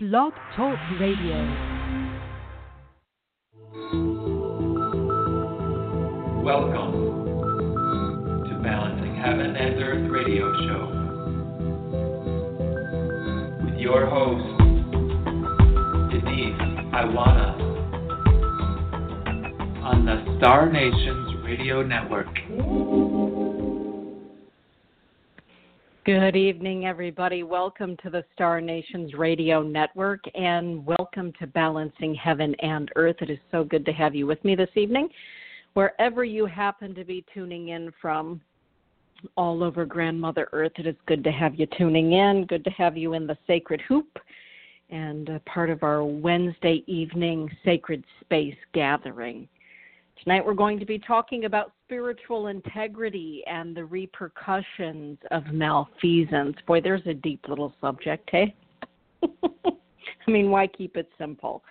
Blog Talk Radio. Welcome to Balancing Heaven and Earth radio show with your host, Denise Iwaniw, on the Star Nations Radio Network. Good evening, everybody. Welcome to the Star Nations Radio Network and welcome to Balancing Heaven and Earth. It is so good to have you with me this evening. Wherever you happen to be tuning in from, all over Grandmother Earth, it is good to have you tuning in. Good to have you in the Sacred Hoop and part of our Wednesday evening Sacred Space gathering. Tonight we're going to be talking about spiritual integrity and the repercussions of malfeasance. Boy, there's a deep little subject, hey? I mean, why keep it simple?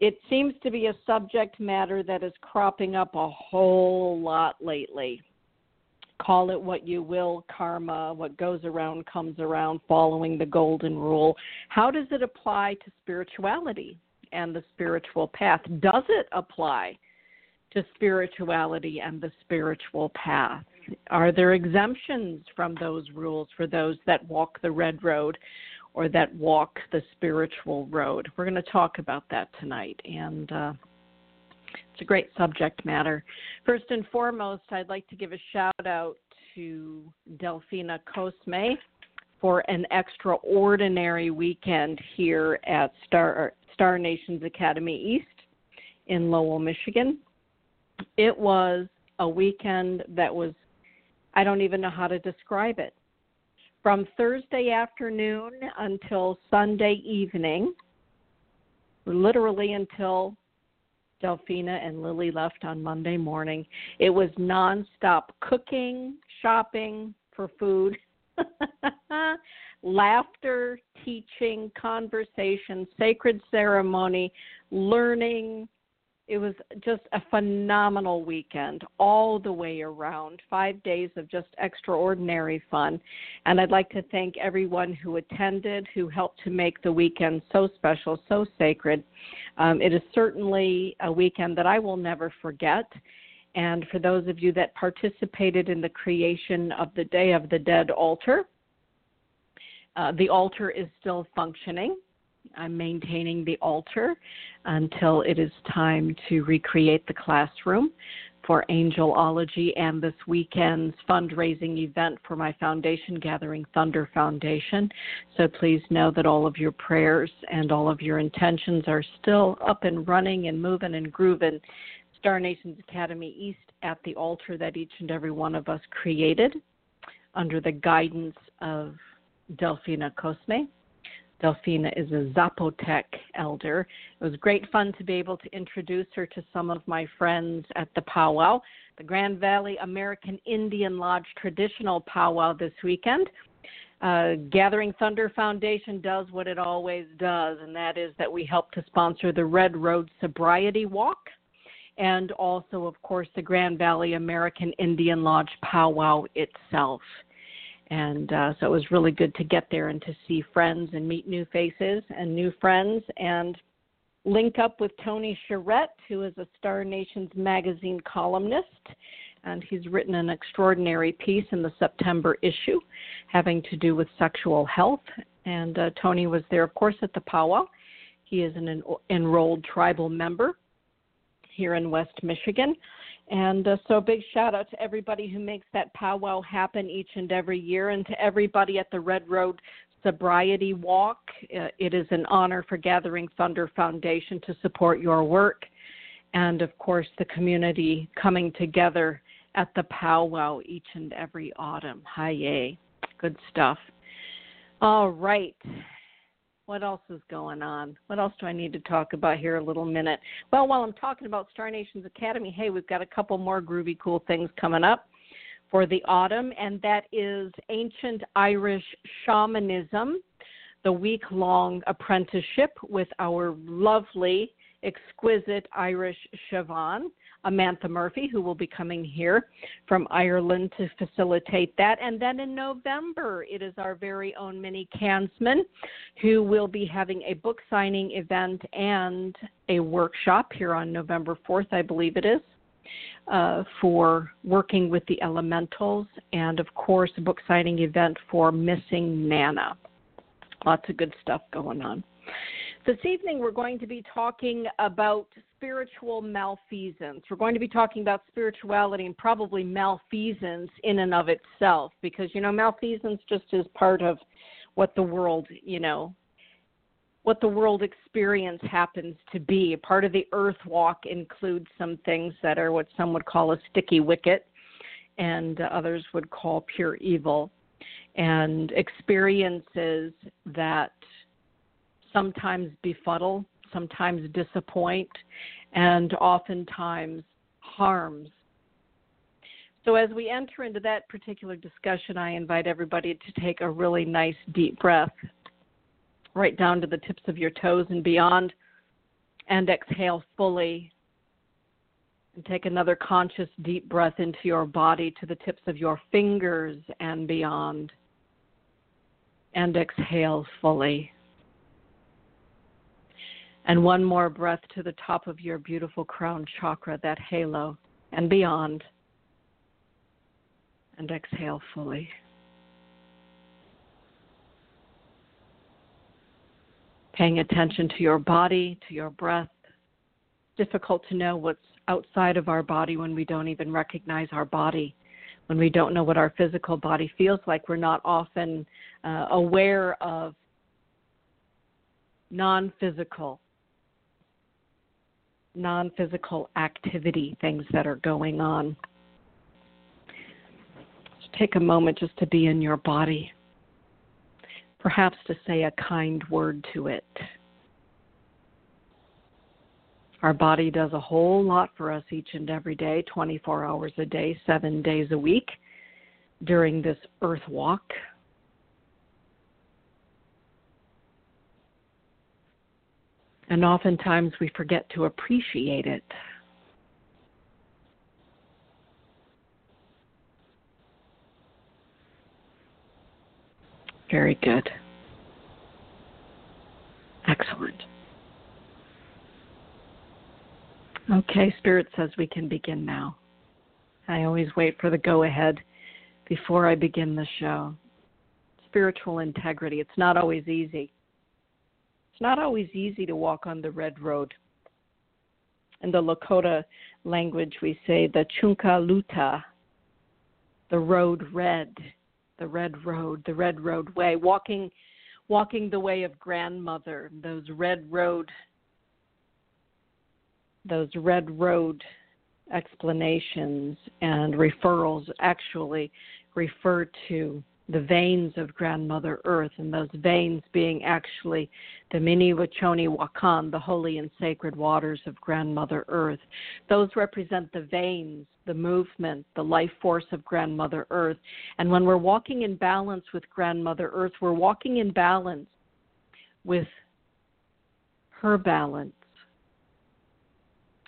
It seems to be a subject matter that is cropping up a whole lot lately. Call it what you will, karma, what goes around comes around, following the golden rule. How does it apply to spirituality and the spiritual path? Does it apply? To spirituality and the spiritual path? Are there exemptions from those rules for those that walk the red road or that walk the spiritual road? We're going to talk about that tonight, and uh, it's a great subject matter. First and foremost, I'd like to give a shout out to Delphina Cosme for an extraordinary weekend here at Star Star Nations Academy East in Lowell, Michigan it was a weekend that was, I don't even know how to describe it. From Thursday afternoon until Sunday evening, literally until Delphina and Lily left on Monday morning, it was nonstop cooking, shopping for food, laughter, teaching, conversation, sacred ceremony, learning, it was just a phenomenal weekend all the way around. Five days of just extraordinary fun. And I'd like to thank everyone who attended, who helped to make the weekend so special, so sacred. Um, it is certainly a weekend that I will never forget. And for those of you that participated in the creation of the Day of the Dead altar, uh, the altar is still functioning. I'm maintaining the altar until it is time to recreate the classroom for Angelology and this weekend's fundraising event for my foundation, Gathering Thunder Foundation. So please know that all of your prayers and all of your intentions are still up and running and moving and grooving. Star Nations Academy East at the altar that each and every one of us created under the guidance of Delphina Cosme. Delphina is a Zapotec elder. It was great fun to be able to introduce her to some of my friends at the powwow, the Grand Valley American Indian Lodge traditional powwow this weekend. Uh, Gathering Thunder Foundation does what it always does, and that is that we help to sponsor the Red Road Sobriety Walk and also, of course, the Grand Valley American Indian Lodge powwow itself. And uh, so it was really good to get there and to see friends and meet new faces and new friends and link up with Tony Charette, who is a Star Nations magazine columnist. And he's written an extraordinary piece in the September issue having to do with sexual health. And uh, Tony was there, of course, at the powwow. He is an en- enrolled tribal member here in West Michigan. And uh, so, a big shout out to everybody who makes that powwow happen each and every year, and to everybody at the Red Road Sobriety Walk. Uh, it is an honor for Gathering Thunder Foundation to support your work, and of course, the community coming together at the powwow each and every autumn. Hi, yay. Good stuff. All right what else is going on? What else do I need to talk about here a little minute? Well, while I'm talking about Star Nations Academy, hey, we've got a couple more groovy cool things coming up for the autumn, and that is ancient Irish shamanism, the week long apprenticeship with our lovely exquisite Irish Siobhan, Amantha Murphy, who will be coming here from Ireland to facilitate that. And then in November, it is our very own Minnie Kansman, who will be having a book signing event and a workshop here on November 4th, I believe it is. Uh, for working with the elementals, and of course, a book signing event for Missing Nana. Lots of good stuff going on. This evening, we're going to be talking about spiritual malfeasance. We're going to be talking about spirituality and probably malfeasance in and of itself, because, you know, malfeasance just is part of what the world, you know, what the world experience happens to be. Part of the earth walk includes some things that are what some would call a sticky wicket and others would call pure evil and experiences that sometimes befuddle, sometimes disappoint, and oftentimes harms. So, as we enter into that particular discussion, I invite everybody to take a really nice deep breath right down to the tips of your toes and beyond, and exhale fully. And take another conscious deep breath into your body to the tips of your fingers and beyond. And exhale fully. And one more breath to the top of your beautiful crown chakra, that halo, and beyond. And exhale fully. Paying attention to your body, to your breath. Difficult to know what's outside of our body when we don't even recognize our body. When we don't know what our physical body feels like, we're not often uh, aware of non physical non physical activity things that are going on. Just take a moment just to be in your body, perhaps to say a kind word to it. Our body does a whole lot for us each and every day, 24 hours a day, seven days a week during this earth walk. And oftentimes we forget to appreciate it. Very good. Excellent. Okay, Spirit says we can begin now. I always wait for the go ahead before I begin the show. Spiritual integrity, it's not always easy not always easy to walk on the red road. In the Lakota language, we say the Chunka Luta, the road red, the red road, the red road way, walking, walking the way of grandmother. Those red road, those red road explanations and referrals actually refer to the veins of grandmother earth and those veins being actually the mini wachoni wakan the holy and sacred waters of grandmother earth. Those represent the veins the movement the life force of grandmother earth. And when we're walking in balance with grandmother earth we're walking in balance with her balance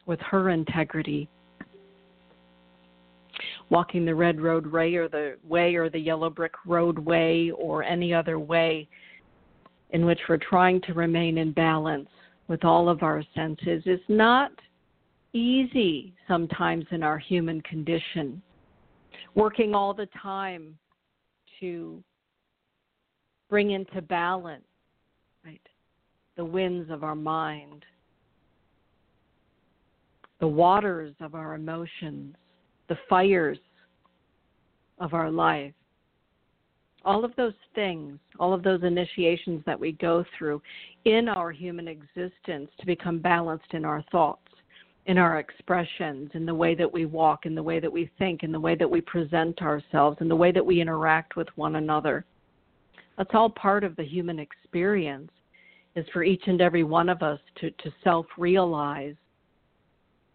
with her integrity walking the red road way or the way or the yellow brick roadway or any other way in which we're trying to remain in balance with all of our senses is not easy sometimes in our human condition. Working all the time to bring into balance right the winds of our mind the waters of our emotions the fires of our life. All of those things, all of those initiations that we go through in our human existence to become balanced in our thoughts, in our expressions, in the way that we walk, in the way that we think, in the way that we present ourselves, in the way that we interact with one another. That's all part of the human experience, is for each and every one of us to, to self realize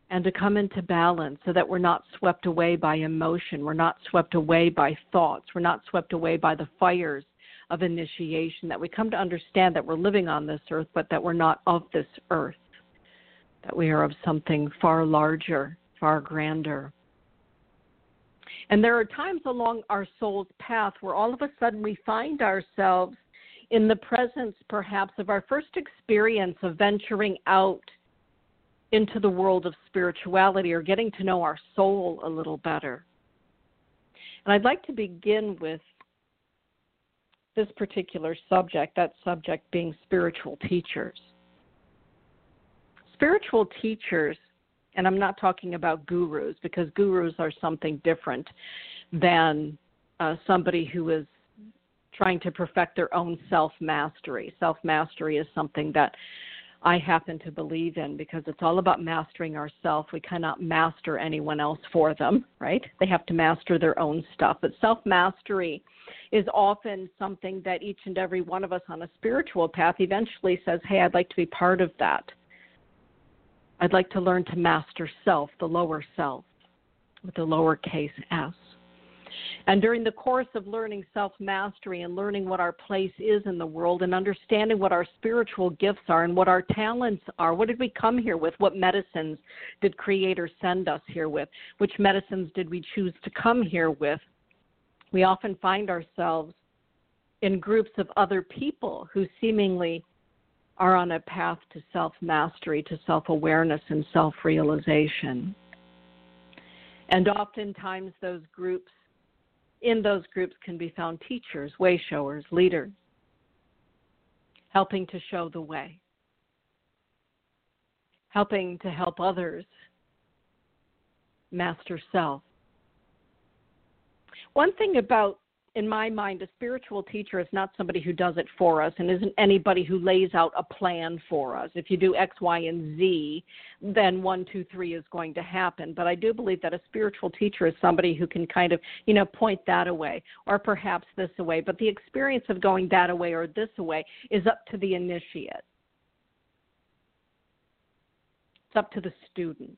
and to come into balance so that we're not swept away by emotion, we're not swept away by thoughts, we're not swept away by the fires of initiation, that we come to understand that we're living on this earth, but that we're not of this earth. that we are of something far larger, far grander. And there are times along our soul's path where all of a sudden we find ourselves in the presence, perhaps, of our first experience of venturing out into the world of spirituality or getting to know our soul a little better. And I'd like to begin with this particular subject, that subject being spiritual teachers. Spiritual teachers, and I'm not talking about gurus because gurus are something different than uh, somebody who is trying to perfect their own self mastery. Self mastery is something that I happen to believe in because it's all about mastering ourselves. We cannot master anyone else for them, right? They have to master their own stuff. But self mastery is often something that each and every one of us on a spiritual path eventually says, Hey, I'd like to be part of that. I'd like to learn to master self, the lower self, with the lowercase s. And during the course of learning self mastery and learning what our place is in the world and understanding what our spiritual gifts are and what our talents are, what did we come here with? What medicines did Creator send us here with? Which medicines did we choose to come here with? We often find ourselves in groups of other people who seemingly are on a path to self mastery, to self awareness, and self realization. And oftentimes, those groups in those groups can be found teachers, way showers, leaders, helping to show the way, helping to help others master self. One thing about in my mind, a spiritual teacher is not somebody who does it for us and isn't anybody who lays out a plan for us. If you do X, Y, and Z, then one, two, three is going to happen. But I do believe that a spiritual teacher is somebody who can kind of, you know, point that away or perhaps this away. But the experience of going that away or this away is up to the initiate, it's up to the student.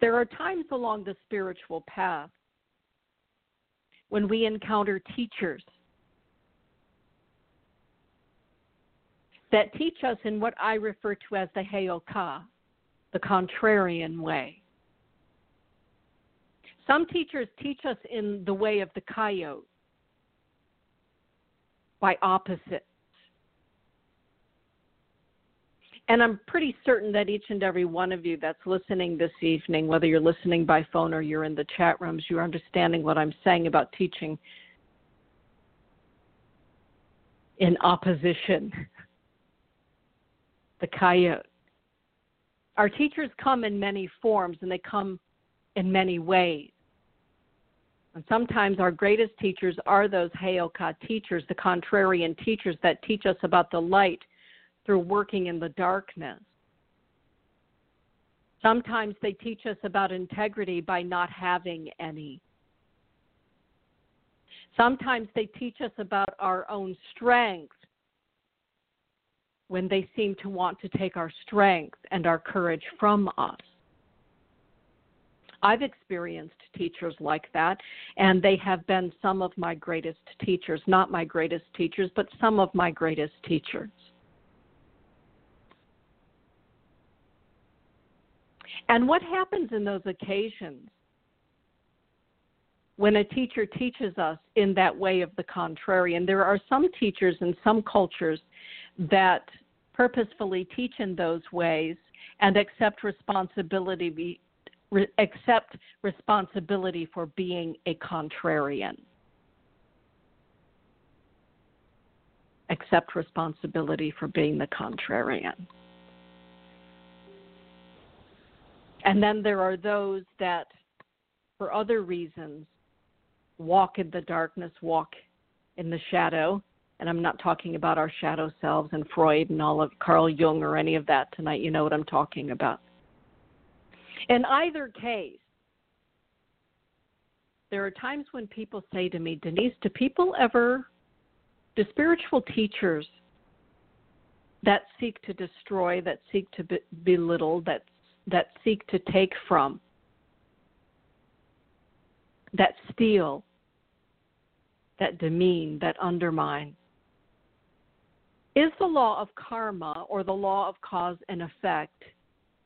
There are times along the spiritual path when we encounter teachers that teach us in what I refer to as the Heyoka, the contrarian way. Some teachers teach us in the way of the coyote, by opposite And I'm pretty certain that each and every one of you that's listening this evening, whether you're listening by phone or you're in the chat rooms, you're understanding what I'm saying about teaching in opposition. The coyote. Our teachers come in many forms and they come in many ways. And sometimes our greatest teachers are those Heyoka teachers, the contrarian teachers that teach us about the light through working in the darkness. Sometimes they teach us about integrity by not having any. Sometimes they teach us about our own strength when they seem to want to take our strength and our courage from us. I've experienced teachers like that, and they have been some of my greatest teachers. Not my greatest teachers, but some of my greatest teachers. And what happens in those occasions when a teacher teaches us in that way of the contrary? And there are some teachers in some cultures that purposefully teach in those ways and accept responsibility accept responsibility for being a contrarian. Accept responsibility for being the contrarian. And then there are those that, for other reasons, walk in the darkness, walk in the shadow. And I'm not talking about our shadow selves and Freud and all of Carl Jung or any of that tonight. You know what I'm talking about. In either case, there are times when people say to me, Denise, do people ever, do spiritual teachers that seek to destroy, that seek to belittle, that that seek to take from, that steal, that demean, that undermine. Is the law of karma or the law of cause and effect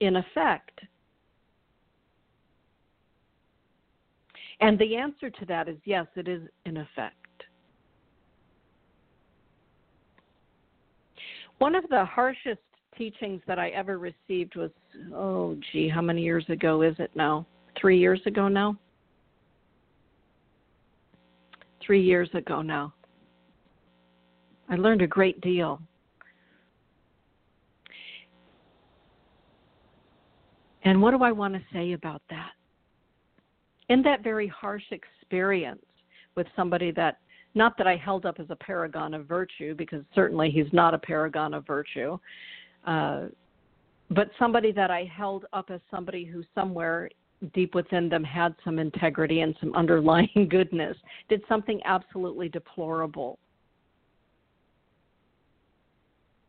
in effect? And the answer to that is yes, it is in effect. One of the harshest teachings that I ever received was, oh, gee, how many years ago is it now? Three years ago now? Three years ago now. I learned a great deal. And what do I want to say about that? In that very harsh experience with somebody that not that I held up as a paragon of virtue, because certainly he's not a paragon of virtue, uh, but somebody that I held up as somebody who somewhere deep within them had some integrity and some underlying goodness, did something absolutely deplorable.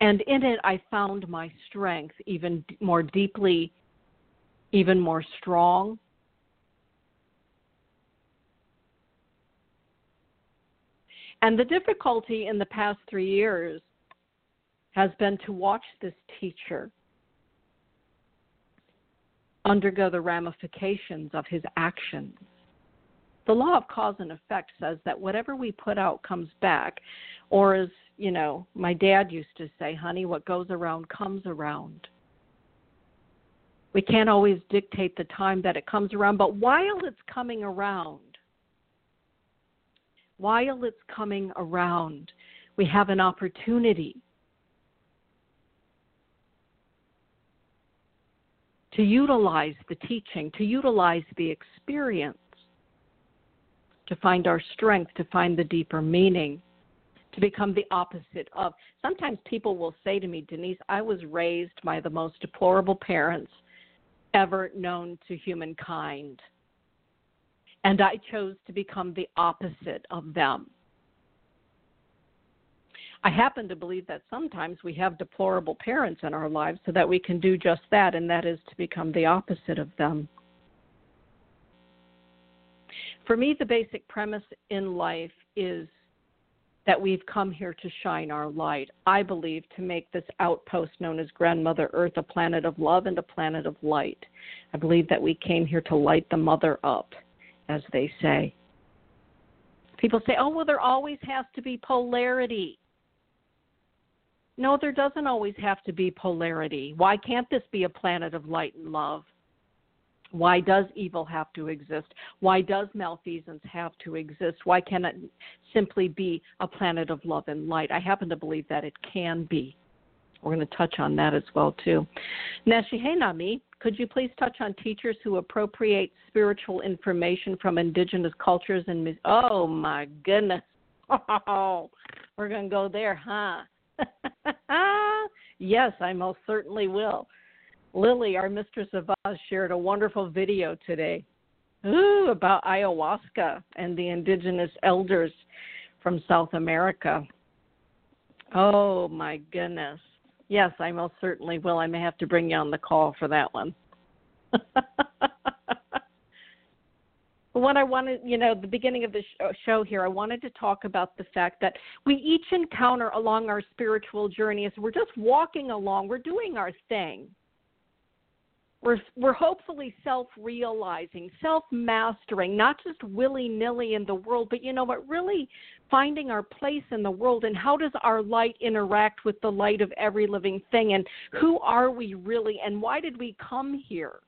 And in it, I found my strength even more deeply, even more strong, And the difficulty in the past three years has been to watch this teacher undergo the ramifications of his actions. The law of cause and effect says that whatever we put out comes back, or as you know, my dad used to say, honey, what goes around comes around. We can't always dictate the time that it comes around, but while it's coming around, while it's coming around, we have an opportunity to utilize the teaching, to utilize the experience, to find our strength, to find the deeper meaning, to become the opposite of. Sometimes people will say to me, Denise, I was raised by the most deplorable parents ever known to humankind and I chose to become the opposite of them. I happen to believe that sometimes we have deplorable parents in our lives so that we can do just that, and that is to become the opposite of them. For me, the basic premise in life is that we've come here to shine our light. I believe to make this outpost known as Grandmother Earth a planet of love and a planet of light. I believe that we came here to light the mother up as they say. People say, oh, well, there always has to be polarity. No, there doesn't always have to be polarity. Why can't this be a planet of light and love? Why does evil have to exist? Why does malfeasance have to exist? Why can't it simply be a planet of love and light? I happen to believe that it can be. We're going to touch on that as well too. Nashihenami, could you please touch on teachers who appropriate spiritual information from indigenous cultures and oh my goodness. Oh, we're going to go there, huh? yes, I most certainly will. Lily, our mistress of Oz, shared a wonderful video today ooh, about ayahuasca and the indigenous elders from South America. Oh my goodness. Yes, I most certainly will. I may have to bring you on the call for that one. what I wanted, you know, the beginning of the show here, I wanted to talk about the fact that we each encounter along our spiritual journey as we're just walking along, we're doing our thing we're we're hopefully self-realizing, self-mastering, not just willy-nilly in the world, but you know what, really finding our place in the world and how does our light interact with the light of every living thing and who are we really and why did we come here?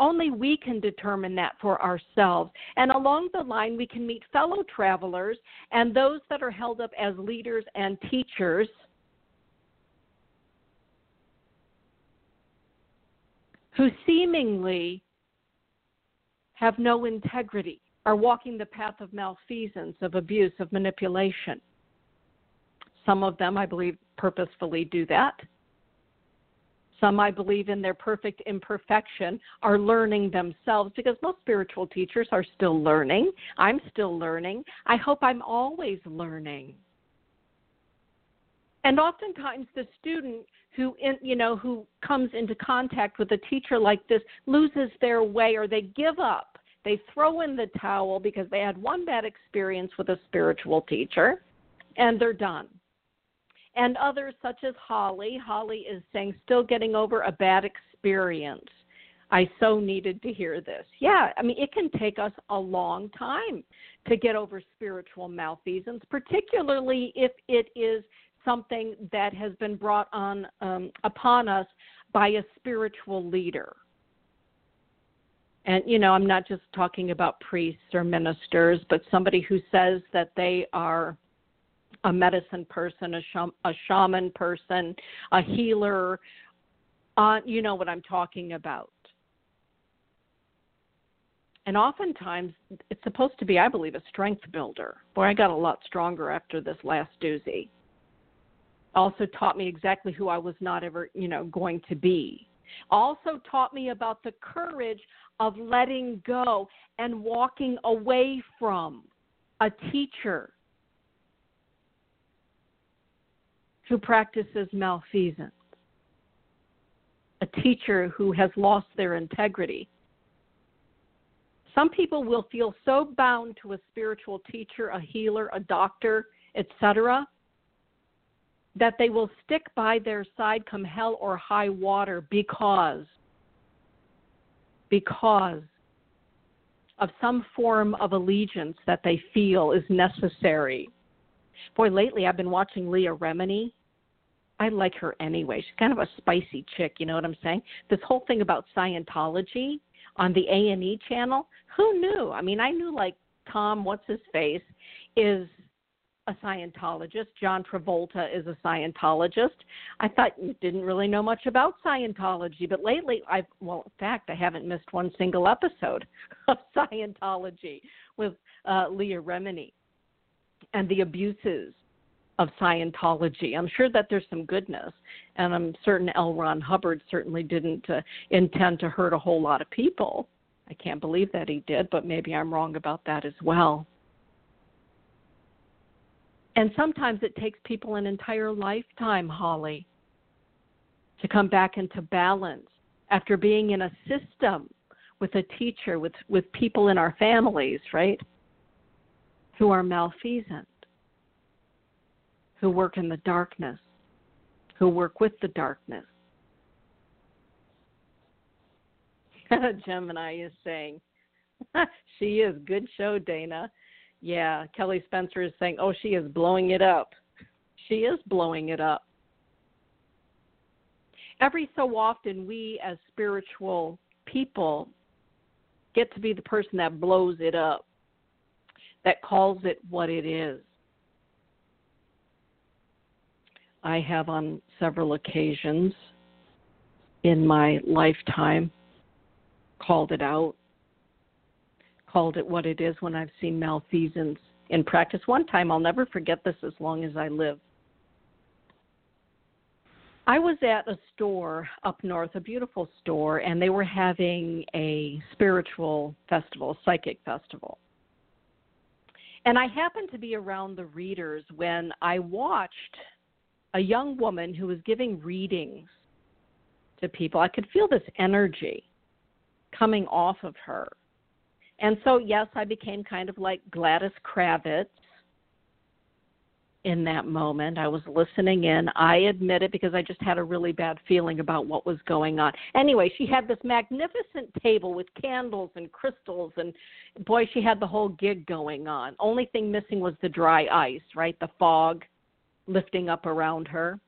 Only we can determine that for ourselves. And along the line, we can meet fellow travelers and those that are held up as leaders and teachers – who seemingly have no integrity, are walking the path of malfeasance, of abuse, of manipulation. Some of them, I believe, purposefully do that. Some, I believe, in their perfect imperfection, are learning themselves because most spiritual teachers are still learning. I'm still learning. I hope I'm always learning. And oftentimes, the student who in, you know who comes into contact with a teacher like this loses their way or they give up they throw in the towel because they had one bad experience with a spiritual teacher and they're done And others, such as Holly, Holly is saying, still getting over a bad experience. I so needed to hear this. Yeah, I mean, it can take us a long time to get over spiritual malfeasance, particularly if it is something that has been brought on um, upon us by a spiritual leader. And, you know, I'm not just talking about priests or ministers, but somebody who says that they are a medicine person, a, sh- a shaman person, a healer. Uh, you know what I'm talking about. And oftentimes, it's supposed to be, I believe, a strength builder. Boy, I got a lot stronger after this last doozy. Also taught me exactly who I was not ever, you know, going to be. Also taught me about the courage of letting go and walking away from a teacher who practices malfeasance, a teacher who has lost their integrity some people will feel so bound to a spiritual teacher, a healer, a doctor, etc., that they will stick by their side come hell or high water because because of some form of allegiance that they feel is necessary. Boy, lately I've been watching Leah Remini. I like her anyway. She's kind of a spicy chick, you know what I'm saying? This whole thing about Scientology on the A and E channel. Who knew? I mean, I knew like Tom, what's his face, is a Scientologist. John Travolta is a Scientologist. I thought you didn't really know much about Scientology, but lately I've well, in fact, I haven't missed one single episode of Scientology with uh, Leah Remini and the abuses of Scientology. I'm sure that there's some goodness, and I'm certain L. Ron Hubbard certainly didn't uh, intend to hurt a whole lot of people. I can't believe that he did, but maybe I'm wrong about that as well. And sometimes it takes people an entire lifetime, Holly, to come back into balance after being in a system with a teacher, with, with people in our families, right, who are malfeasant who work in the darkness, who work with the darkness. Gemini is saying, she is. Good show, Dana. Yeah, Kelly Spencer is saying, oh, she is blowing it up. She is blowing it up. Every so often, we as spiritual people get to be the person that blows it up, that calls it what it is. I have on several occasions in my lifetime called it out, called it what it is when I've seen malfeasance in practice. One time, I'll never forget this as long as I live. I was at a store up north, a beautiful store, and they were having a spiritual festival, psychic festival. And I happened to be around the readers when I watched a young woman who was giving readings to people. I could feel this energy coming off of her. And so, yes, I became kind of like Gladys Kravitz in that moment. I was listening in. I admit it because I just had a really bad feeling about what was going on. Anyway, she had this magnificent table with candles and crystals, and boy, she had the whole gig going on. Only thing missing was the dry ice, right? The fog lifting up around her.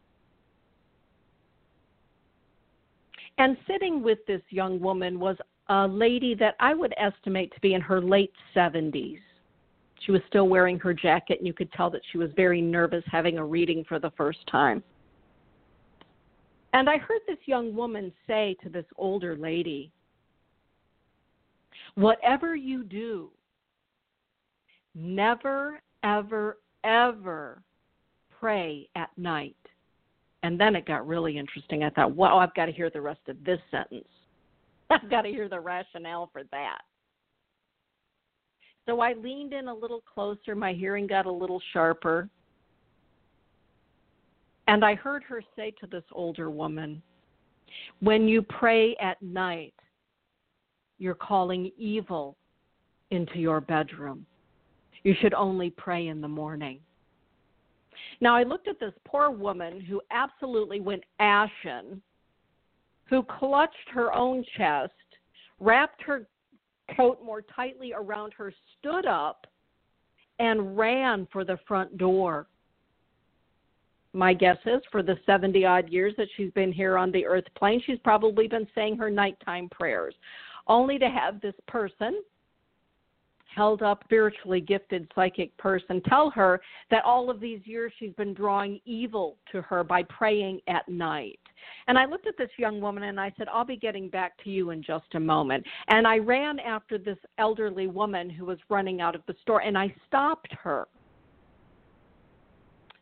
And sitting with this young woman was a lady that I would estimate to be in her late 70s. She was still wearing her jacket, and you could tell that she was very nervous having a reading for the first time. And I heard this young woman say to this older lady, Whatever you do, never, ever, ever pray at night. And then it got really interesting. I thought, wow, I've got to hear the rest of this sentence. I've got to hear the rationale for that. So I leaned in a little closer. My hearing got a little sharper. And I heard her say to this older woman, When you pray at night, you're calling evil into your bedroom. You should only pray in the morning. Now, I looked at this poor woman who absolutely went ashen, who clutched her own chest, wrapped her coat more tightly around her, stood up, and ran for the front door. My guess is for the 70 odd years that she's been here on the earth plane, she's probably been saying her nighttime prayers, only to have this person held up spiritually gifted psychic person tell her that all of these years she's been drawing evil to her by praying at night. And I looked at this young woman and I said, I'll be getting back to you in just a moment. And I ran after this elderly woman who was running out of the store and I stopped her.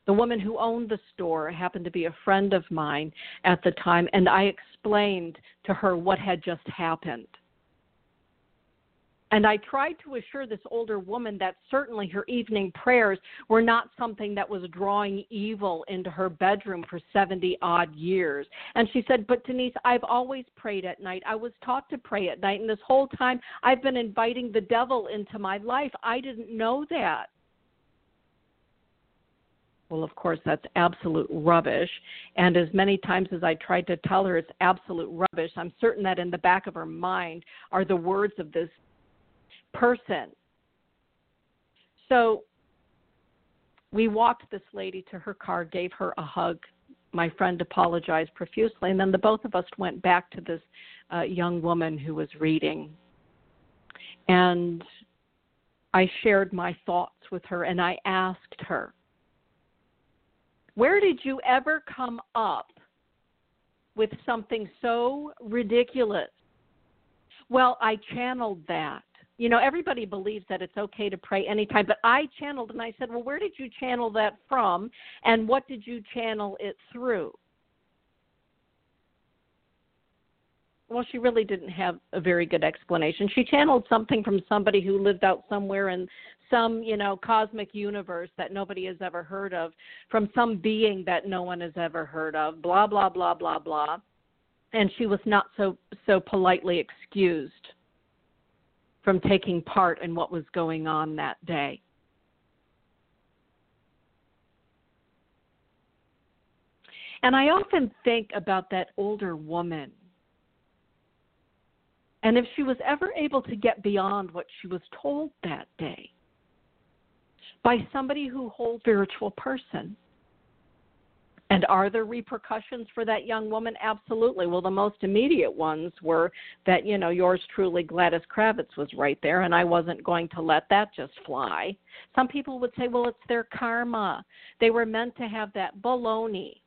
The woman who owned the store happened to be a friend of mine at the time, and I explained to her what had just happened. And I tried to assure this older woman that certainly her evening prayers were not something that was drawing evil into her bedroom for 70 odd years. And she said, But Denise, I've always prayed at night. I was taught to pray at night. And this whole time, I've been inviting the devil into my life. I didn't know that. Well, of course, that's absolute rubbish. And as many times as I tried to tell her it's absolute rubbish, I'm certain that in the back of her mind are the words of this person. So we walked this lady to her car, gave her a hug. My friend apologized profusely, and then the both of us went back to this uh, young woman who was reading. And I shared my thoughts with her, and I asked her, Where did you ever come up with something so ridiculous? Well, I channeled that you know everybody believes that it's okay to pray anytime but i channeled and i said well where did you channel that from and what did you channel it through? Well she really didn't have a very good explanation. She channeled something from somebody who lived out somewhere in some you know cosmic universe that nobody has ever heard of from some being that no one has ever heard of blah blah blah blah blah. And she was not so so politely excused from taking part in what was going on that day. And I often think about that older woman. And if she was ever able to get beyond what she was told that day by somebody who holds spiritual person, and are there repercussions for that young woman? Absolutely. Well, the most immediate ones were that, you know, yours truly, Gladys Kravitz, was right there, and I wasn't going to let that just fly. Some people would say, well, it's their karma. They were meant to have that baloney.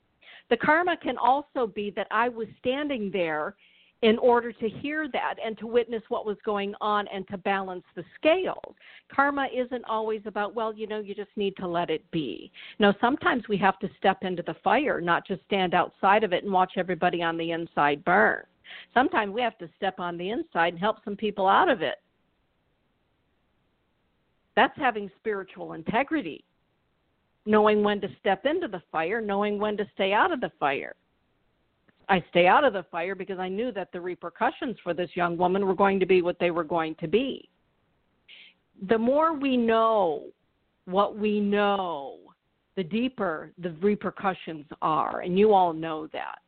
The karma can also be that I was standing there in order to hear that and to witness what was going on and to balance the scales. Karma isn't always about, well, you know, you just need to let it be. No, sometimes we have to step into the fire, not just stand outside of it and watch everybody on the inside burn. Sometimes we have to step on the inside and help some people out of it. That's having spiritual integrity, knowing when to step into the fire, knowing when to stay out of the fire. I stay out of the fire because I knew that the repercussions for this young woman were going to be what they were going to be. The more we know what we know, the deeper the repercussions are, and you all know that.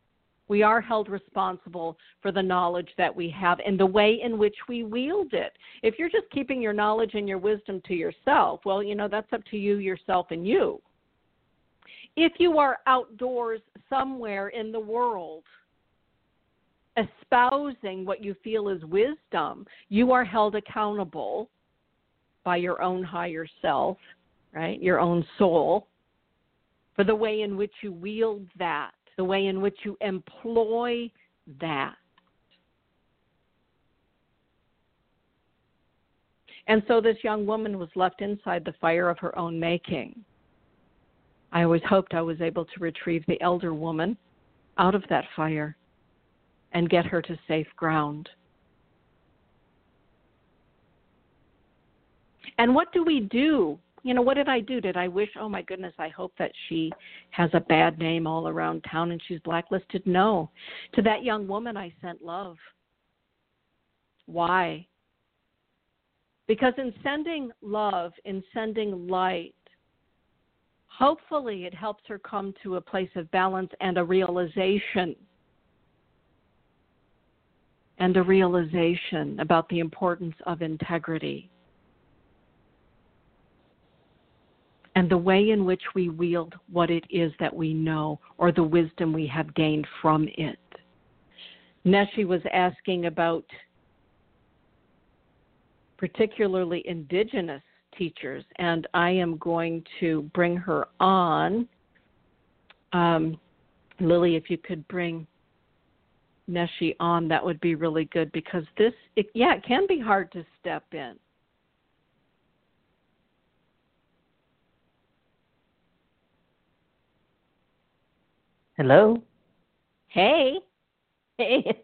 We are held responsible for the knowledge that we have and the way in which we wield it. If you're just keeping your knowledge and your wisdom to yourself, well, you know, that's up to you, yourself, and you if you are outdoors somewhere in the world espousing what you feel is wisdom, you are held accountable by your own higher self, right? Your own soul, for the way in which you wield that, the way in which you employ that. And so this young woman was left inside the fire of her own making. I always hoped I was able to retrieve the elder woman out of that fire and get her to safe ground. And what do we do? You know, what did I do? Did I wish, oh my goodness, I hope that she has a bad name all around town and she's blacklisted? No. To that young woman, I sent love. Why? Because in sending love, in sending light, hopefully it helps her come to a place of balance and a realization and a realization about the importance of integrity and the way in which we wield what it is that we know or the wisdom we have gained from it. Neshi was asking about particularly indigenous teachers, and I am going to bring her on. Um, Lily, if you could bring Neshi on, that would be really good because this, it, yeah, it can be hard to step in. Hello. Hey. Hey.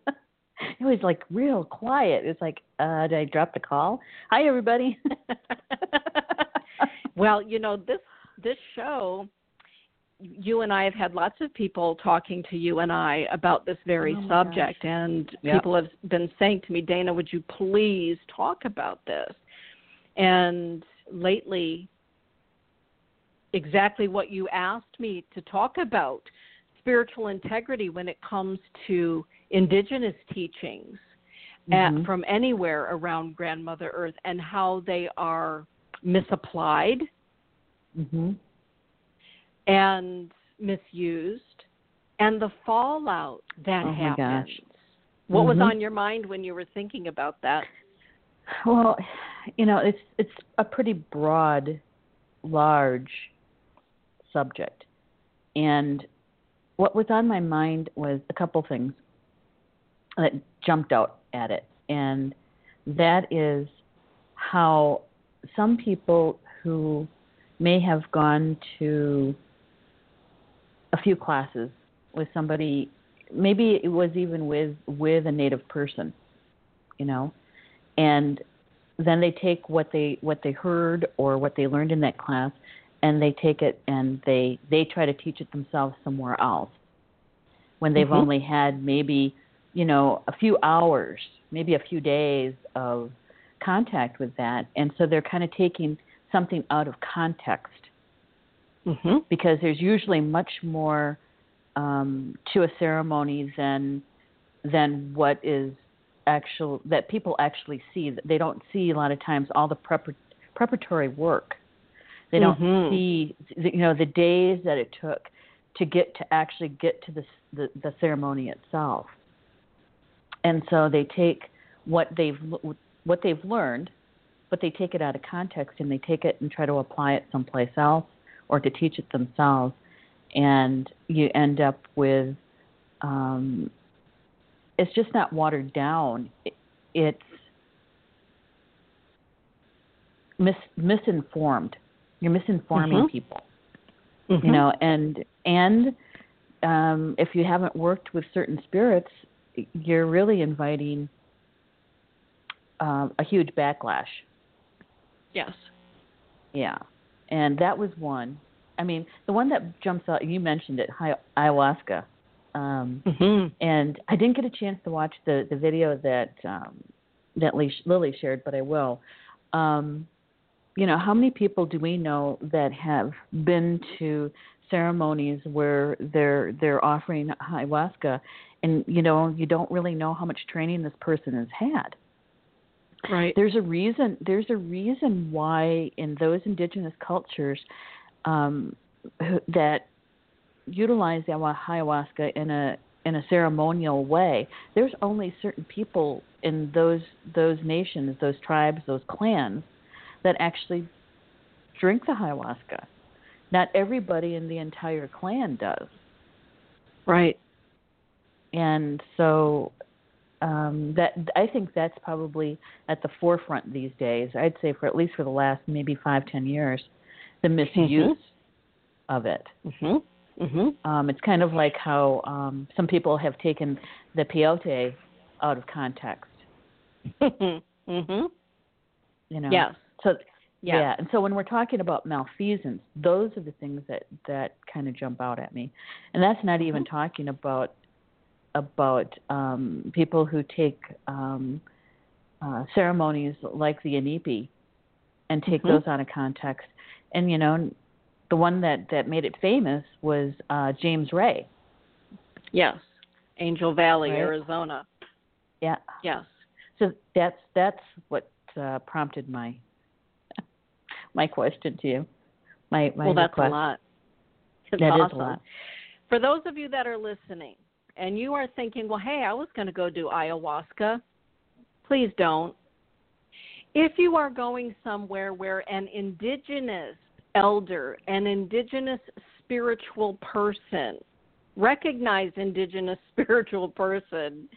it was like real quiet. It's like, uh, did I drop the call? Hi, everybody. well, you know this this show. You and I have had lots of people talking to you and I about this very oh subject, gosh. and yep. people have been saying to me, Dana, would you please talk about this? And lately, exactly what you asked me to talk about spiritual integrity when it comes to indigenous teachings mm-hmm. at, from anywhere around grandmother earth and how they are misapplied mm-hmm. and misused and the fallout that oh happens what mm-hmm. was on your mind when you were thinking about that well you know it's it's a pretty broad large subject and what was on my mind was a couple things that jumped out at it, and that is how some people who may have gone to a few classes with somebody, maybe it was even with with a native person, you know, and then they take what they what they heard or what they learned in that class and they take it and they they try to teach it themselves somewhere else. When they've mm-hmm. only had maybe you know a few hours maybe a few days of contact with that and so they're kind of taking something out of context mm-hmm. because there's usually much more um, to a ceremony than than what is actual that people actually see they don't see a lot of times all the prepar- preparatory work they don't mm-hmm. see you know the days that it took to get to actually get to the, the, the ceremony itself. And so they take what they've what they've learned, but they take it out of context and they take it and try to apply it someplace else or to teach it themselves, and you end up with um, it's just not watered down. It, it's mis- misinformed. You're misinforming mm-hmm. people mm-hmm. you know and and um if you haven't worked with certain spirits you're really inviting um, a huge backlash. Yes. Yeah. And that was one. I mean the one that jumps out you mentioned it ayahuasca. Um mm-hmm. and i didn't get a chance to watch the the video that um that lily shared but i will. Um you know, how many people do we know that have been to ceremonies where they're they're offering ayahuasca and you know, you don't really know how much training this person has had. Right. There's a reason there's a reason why in those indigenous cultures um, that utilize the ayahuasca in a in a ceremonial way. There's only certain people in those those nations, those tribes, those clans that actually drink the ayahuasca. Not everybody in the entire clan does. Right. And so um, that I think that's probably at the forefront these days. I'd say for at least for the last maybe five ten years, the misuse mm-hmm. of it. Mm-hmm. Mm-hmm. Um, it's kind of like how um, some people have taken the peyote out of context. mm-hmm. You know. Yes. So yeah. yeah, and so when we're talking about malfeasance, those are the things that that kind of jump out at me, and that's not even mm-hmm. talking about about um, people who take um, uh, ceremonies like the Inipi and take mm-hmm. those out of context, and you know, the one that that made it famous was uh, James Ray. Yes, Angel Valley, Right. Arizona. Yeah. Yes. So that's that's what uh, prompted my my question to you. My my well, that's a lot. It's That is awesome. a lot. For those of you that are listening and you are thinking, well, hey, I was going to go do ayahuasca, please don't. If you are going somewhere where an indigenous elder, an indigenous spiritual person, recognized indigenous spiritual person,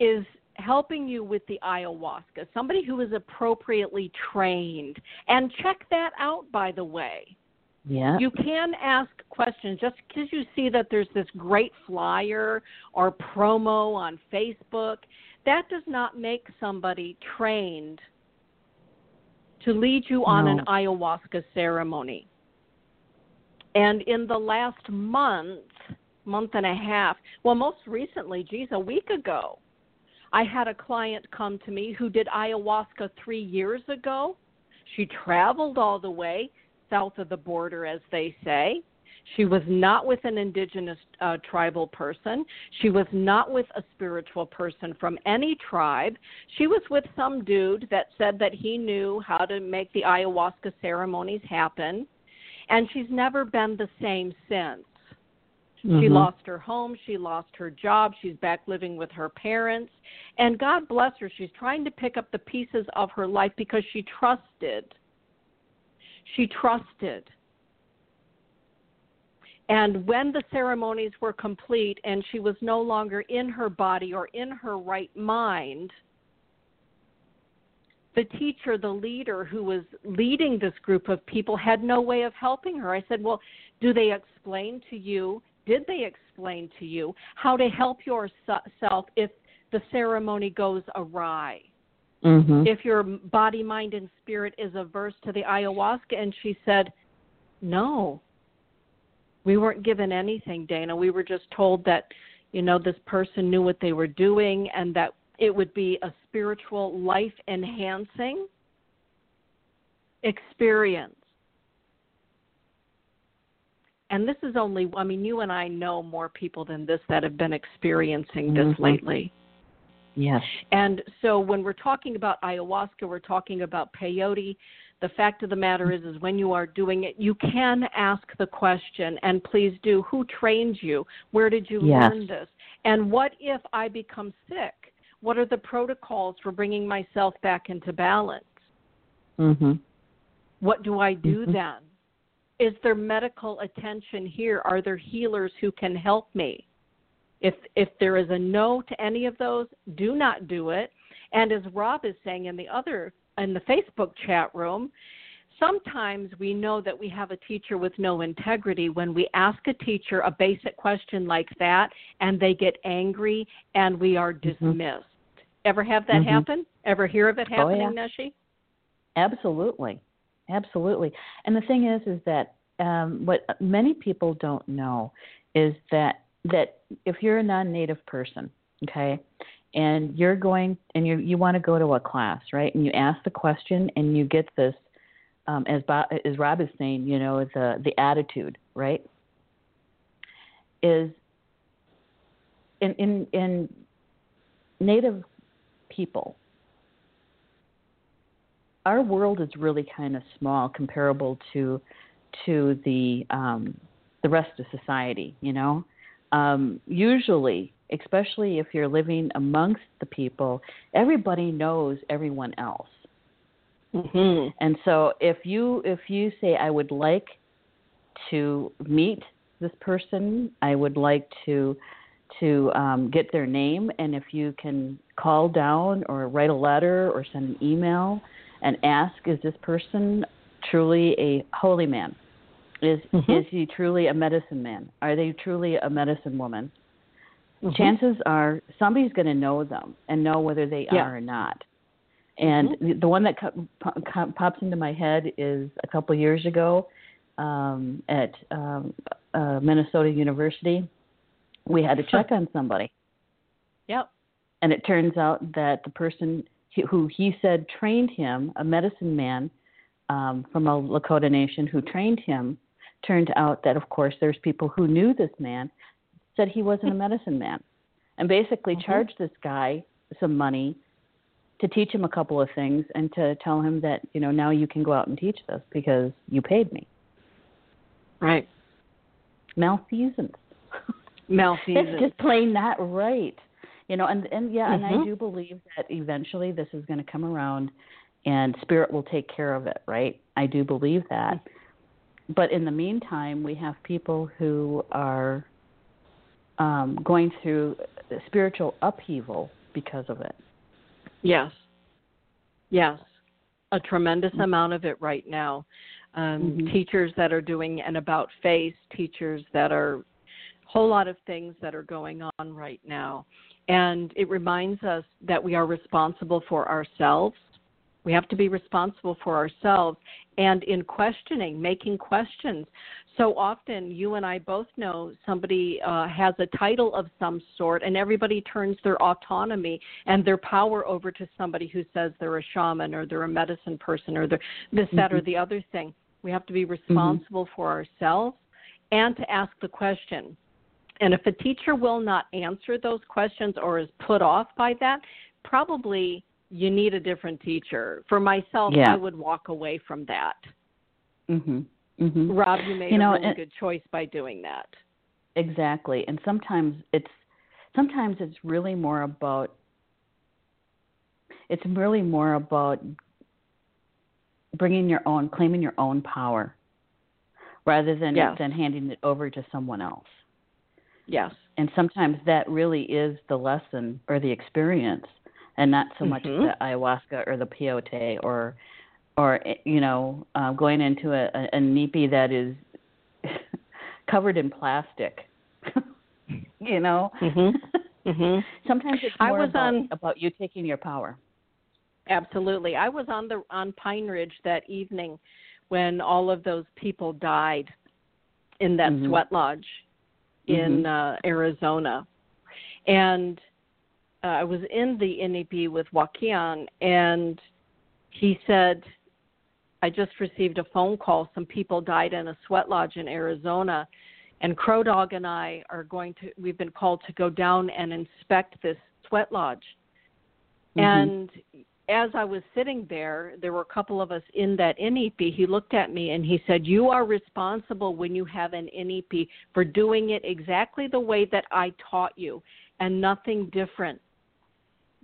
is helping you with the ayahuasca, somebody who is appropriately trained, and check that out, by the way Yeah. you can ask questions just because you see that there's this great flyer or promo on Facebook. That does not make somebody trained to lead you on an ayahuasca ceremony. And in the last month, month and a half, well, most recently, geez, a week ago, I had a client come to me who did ayahuasca three years ago. She traveled all the way south of the border, as they say. She was not with an indigenous uh, tribal person. She was not with a spiritual person from any tribe. She was with some dude that said that he knew how to make the ayahuasca ceremonies happen. And she's never been the same since. She Mhm. lost her home. She lost her job. She's back living with her parents. And God bless her. She's trying to pick up the pieces of her life because she trusted. She trusted. And when the ceremonies were complete and she was no longer in her body or in her right mind, the teacher, the leader who was leading this group of people, had no way of helping her. I said, Well, do they explain to you? Did they explain to you how to help yourself if the ceremony goes awry? Mhm. If your body, mind, and spirit is averse to the ayahuasca? And she said, No. We weren't given anything, Dana. We were just told that, you know, this person knew what they were doing and that it would be a spiritual, life enhancing experience. And this is only, I mean, you and I know more people than this that have been experiencing this Mhm. lately. Yes. And so when we're talking about ayahuasca, we're talking about peyote. The fact of the matter is, is when you are doing it, you can ask the question, and please do. Who trained you? Where did you Yes. learn this? And what if I become sick? What are the protocols for bringing myself back into balance? Mhm. What do I do Mhm. then? Is there medical attention here? Are there healers who can help me? If if there is a no to any of those, do not do it. And as Rob is saying in the other in the Facebook chat room, sometimes we know that we have a teacher with no integrity when we ask a teacher a basic question like that and they get angry and we are dismissed. Ever have that Mhm. happen? Ever hear of it Oh, happening, yeah. Neshi? Absolutely, absolutely. And the thing is, is that um, what many people don't know is that that if you're a non-native person, okay, and you're going and you you want to go to a class, right, and you ask the question and you get this, um, as Bob, as Rob is saying, you know, the the attitude, right, is in in in native people our world is really kind of small comparable to to the um the rest of society you know um usually especially if you're living amongst the people everybody knows everyone else Mhm. and so if you if you say I would like to meet this person, I would like to to um, get their name, and if you can call down or write a letter or send an email and ask, is this person truly a holy man? Is Mhm. is he truly a medicine man? Are they truly a medicine woman? Mhm. chances are somebody's going to know them and know whether they Yeah. are or not. And the- the one that co- po- co- pops into my head is a couple years ago um, at um, uh, Minnesota University. We had to check on somebody, Yep. and it turns out that the person who he said trained him, a medicine man um, from a Lakota nation who trained him, turned out that, of course, there's people who knew this man, said he wasn't a medicine man, and basically Mhm. charged this guy some money to teach him a couple of things and to tell him that you know now you can go out and teach this because you paid me. Right. Malfeasance. Malfeasance. It's just plain not right. You know, and and yeah, and I Mhm. do believe that eventually this is going to come around and spirit will take care of it, right? I do believe that. But in the meantime, we have people who are um going through spiritual upheaval because of it. Yes. Yes. A tremendous Mm-hmm. amount of it right now. Um, Mhm. Teachers that are doing an about face, teachers that are whole lot of things that are going on right now. And it reminds us that we are responsible for ourselves. We have to be responsible for ourselves and in questioning, making questions. So often, you and I both know somebody uh, has a title of some sort, and everybody turns their autonomy and their power over to somebody who says they're a shaman or they're a medicine person or they're this, that, or Mhm. the other thing. We have to be responsible for ourselves and to ask the question. And if a teacher will not answer those questions or is put off by that, probably you need a different teacher. For myself, Yeah. I would walk away from that. Mhm. Mhm. Rob, you made You know, a really and- good choice by doing that. Exactly. And sometimes it's sometimes it's really more about it's really more about bringing your own claiming your own power rather than Yes. than handing it over to someone else. Yes. And sometimes that really is the lesson or the experience and not so much Mhm. the ayahuasca or the peyote or or you know uh, going into a, a, a nipi that is covered in plastic you know Mm-hmm. Mm-hmm. sometimes it's I more was about, on- about you taking your power Absolutely. I was on the on Pine Ridge that evening when all of those people died in that Mhm. sweat lodge in Mhm. uh, Arizona. And uh, I was in the Inipi with Joaquin and he said I just received a phone call. Some people died in a sweat lodge in Arizona, and Crow Dog and I are going to. We've been called to go down and inspect this sweat lodge. Mhm. And as I was sitting there, there were a couple of us in that Inipi. He looked at me and he said, You are responsible when you have an Inipi for doing it exactly the way that I taught you and nothing different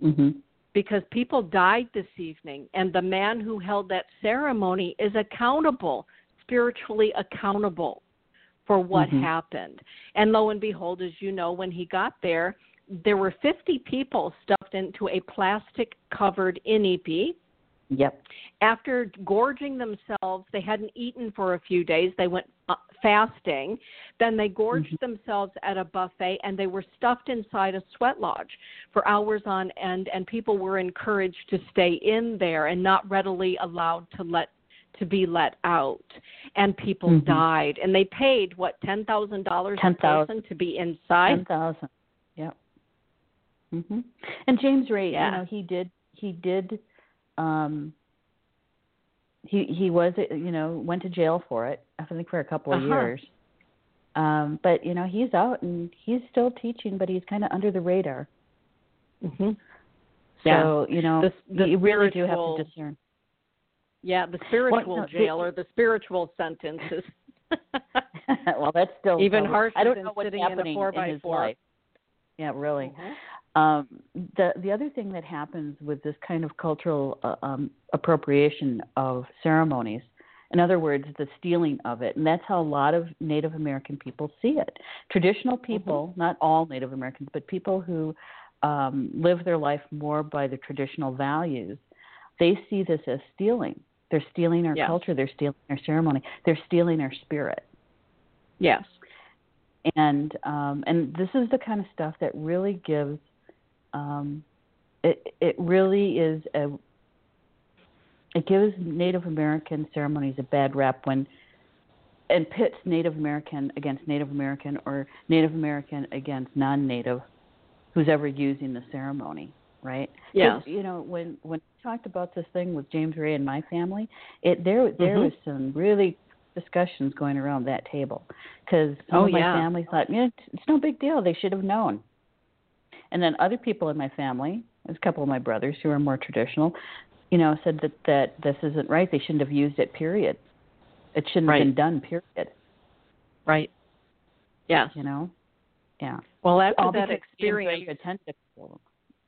Mhm. because people died this evening and the man who held that ceremony is accountable spiritually accountable for what Mhm. happened and lo and behold as you know when he got there there were 50 people stuffed into a plastic covered Inipi yep. After gorging themselves they hadn't eaten for a few days. They went uh, fasting. Then they gorged Mhm. themselves at a buffet and they were stuffed inside a sweat lodge for hours on end and people were encouraged to stay in there and not readily allowed to let to be let out. And people Mhm. died. And they paid what ten thousand dollars a $10,000. person to be inside? Ten thousand. Yep. Mhm and james ray Yeah. you know he did he did um he he was you know went to jail for it i think for a couple of Uh-huh. years um but you know he's out and he's still teaching but he's kind of under the radar hmm Yeah. so you know The- the you really do have to discern yeah the spiritual no, jail or the spiritual sentences well that's still Even harsher i don't than know what's sitting in a happening four by his four. life yeah really Mhm. Um, the the other thing that happens with this kind of cultural uh, um, appropriation of ceremonies, in other words, the stealing of it, and that's how a lot of Native American people see it. Traditional people, not all Native Americans, but people who um, live their life more by the traditional values, they see this as stealing. They're stealing our Yes. culture. They're stealing our ceremony. They're stealing our spirit Yes. and um, and this is the kind of stuff that really gives um, it it really is a it gives Native American ceremonies a bad rap when and pits Native American against Native American or Native American against non-Native who's ever using the ceremony, right? Yes. You know, when when we talked about this thing with James Ray and my family, it there there Mhm. was some really discussions going around that table because some Oh, of my yeah. family thought, yeah, it's no big deal. They should have known. And then other people in my family, there's a couple of my brothers who are more traditional, you know, said that that this isn't right. They shouldn't have used it. Period. It shouldn't Right. have been done. Period. Right. Yes. You know. Yeah. Well, after All that because they enjoy experience.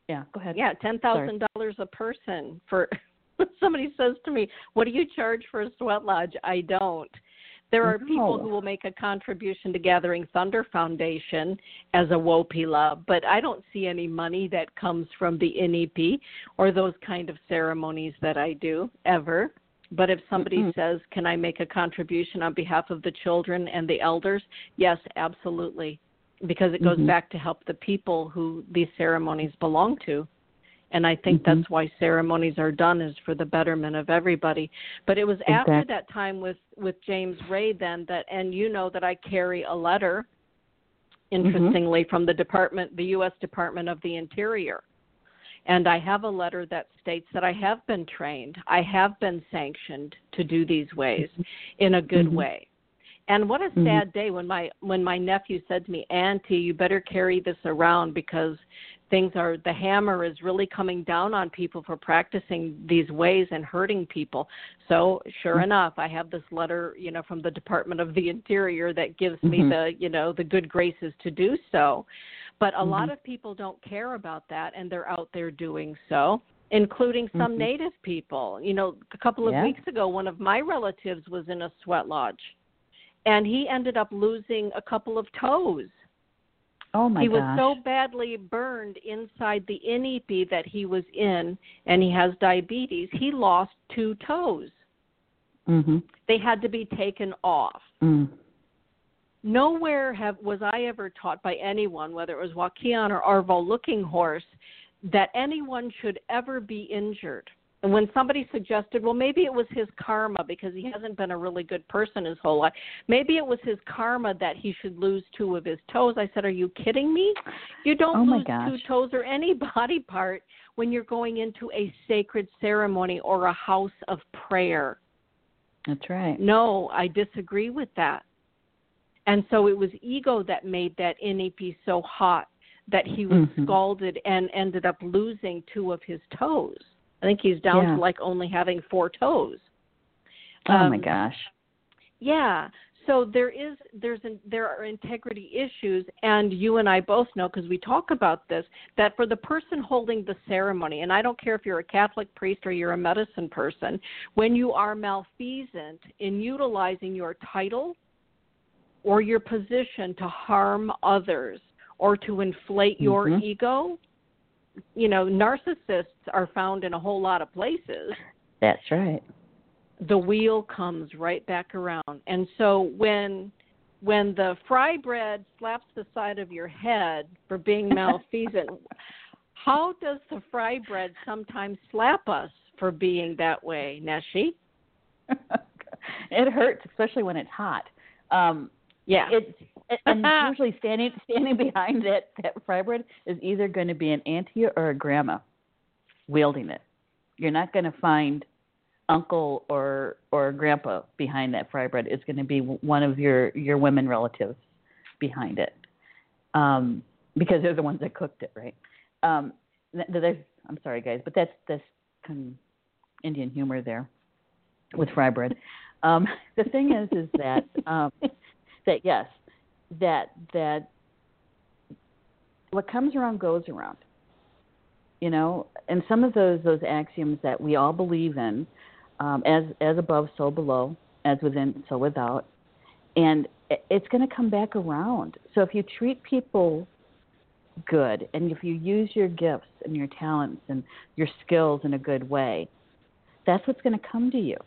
Yeah. Go ahead. yeah, ten thousand dollars a person for. Somebody says to me, "What do you charge for a sweat lodge?" I don't. There are people who will make a contribution to Gathering Thunder Foundation as a WOPILA, but I don't see any money that comes from the Inipi or those kind of ceremonies that I do ever. But if somebody Mm-mm. says, "Can I make a contribution on behalf of the children and the elders?" Yes, absolutely, because it goes Mhm. back to help the people who these ceremonies belong to. And I think Mhm. that's why ceremonies are done is for the betterment of everybody. But it was after that time with with James Ray then that and you know that I carry a letter Mm-hmm. interestingly from the department the US Department of the Interior. And I have a letter that states that I have been trained, I have been sanctioned to do these ways in a good Mhm. way. And what a Mhm. sad day when my when my nephew said to me, "Auntie, you better carry this around because things are the hammer is really coming down on people for practicing these ways and hurting people." So, sure Mhm. enough, I have this letter, you know, from the Department of the Interior that gives me Mhm. the, you know, the good graces to do so. But a lot Mhm. of people don't care about that and they're out there doing so including some Mhm. native people. You know, a couple of Yeah. weeks ago, one of my relatives was in a sweat lodge, and he ended up losing a couple of toes. Oh my he gosh. was so badly burned inside the Inipi that he was in, and he has diabetes. He lost two toes. Mhm. They had to be taken off. Mm. Nowhere have was I ever taught by anyone, whether it was Wakian or Arvol Looking Horse, that anyone should ever be injured. And when somebody suggested, well, maybe it was his karma because he hasn't been a really good person his whole life. Maybe it was his karma that he should lose two of his toes. I said, Are you kidding me? You don't Oh lose gosh. two toes or any body part when you're going into a sacred ceremony or a house of prayer. That's right. No, I disagree with that. And so it was ego that made that Inipi so hot that he was Mhm. scalded and ended up losing two of his toes. I think he's down Yeah. to like only having four toes. Oh my Um, gosh. Yeah. So there is there's an, there are integrity issues, and you and I both know because we talk about this that for the person holding the ceremony, and I don't care if you're a Catholic priest or you're a medicine person, when you are malfeasant in utilizing your title or your position to harm others or to inflate your Mhm. ego, you know, narcissists are found in a whole lot of places That's right. the wheel comes right back around. And so when when the fry bread slaps the side of your head for being malfeasant, how does the fry bread sometimes slap us for being that way, Neshi? it hurts, especially when it's hot. Um, Yeah. it's and usually standing standing behind that that fry bread is either going to be an auntie or a grandma wielding it. You're not going to find uncle or or grandpa behind that fry bread. It's going to be one of your your women relatives behind it, um, because they're the ones that cooked it, right? Um, I'm sorry, guys, but that's that's kind of Indian humor there with fry bread. Um, the thing is, is that um, that yes, that that what comes around goes around. You know, and some of those those axioms that we all believe in, um, as as above, so below, as within, so without, and it's going to come back around. So if you treat people good, and if you use your gifts and your talents and your skills in a good way, that's what's going to come to you.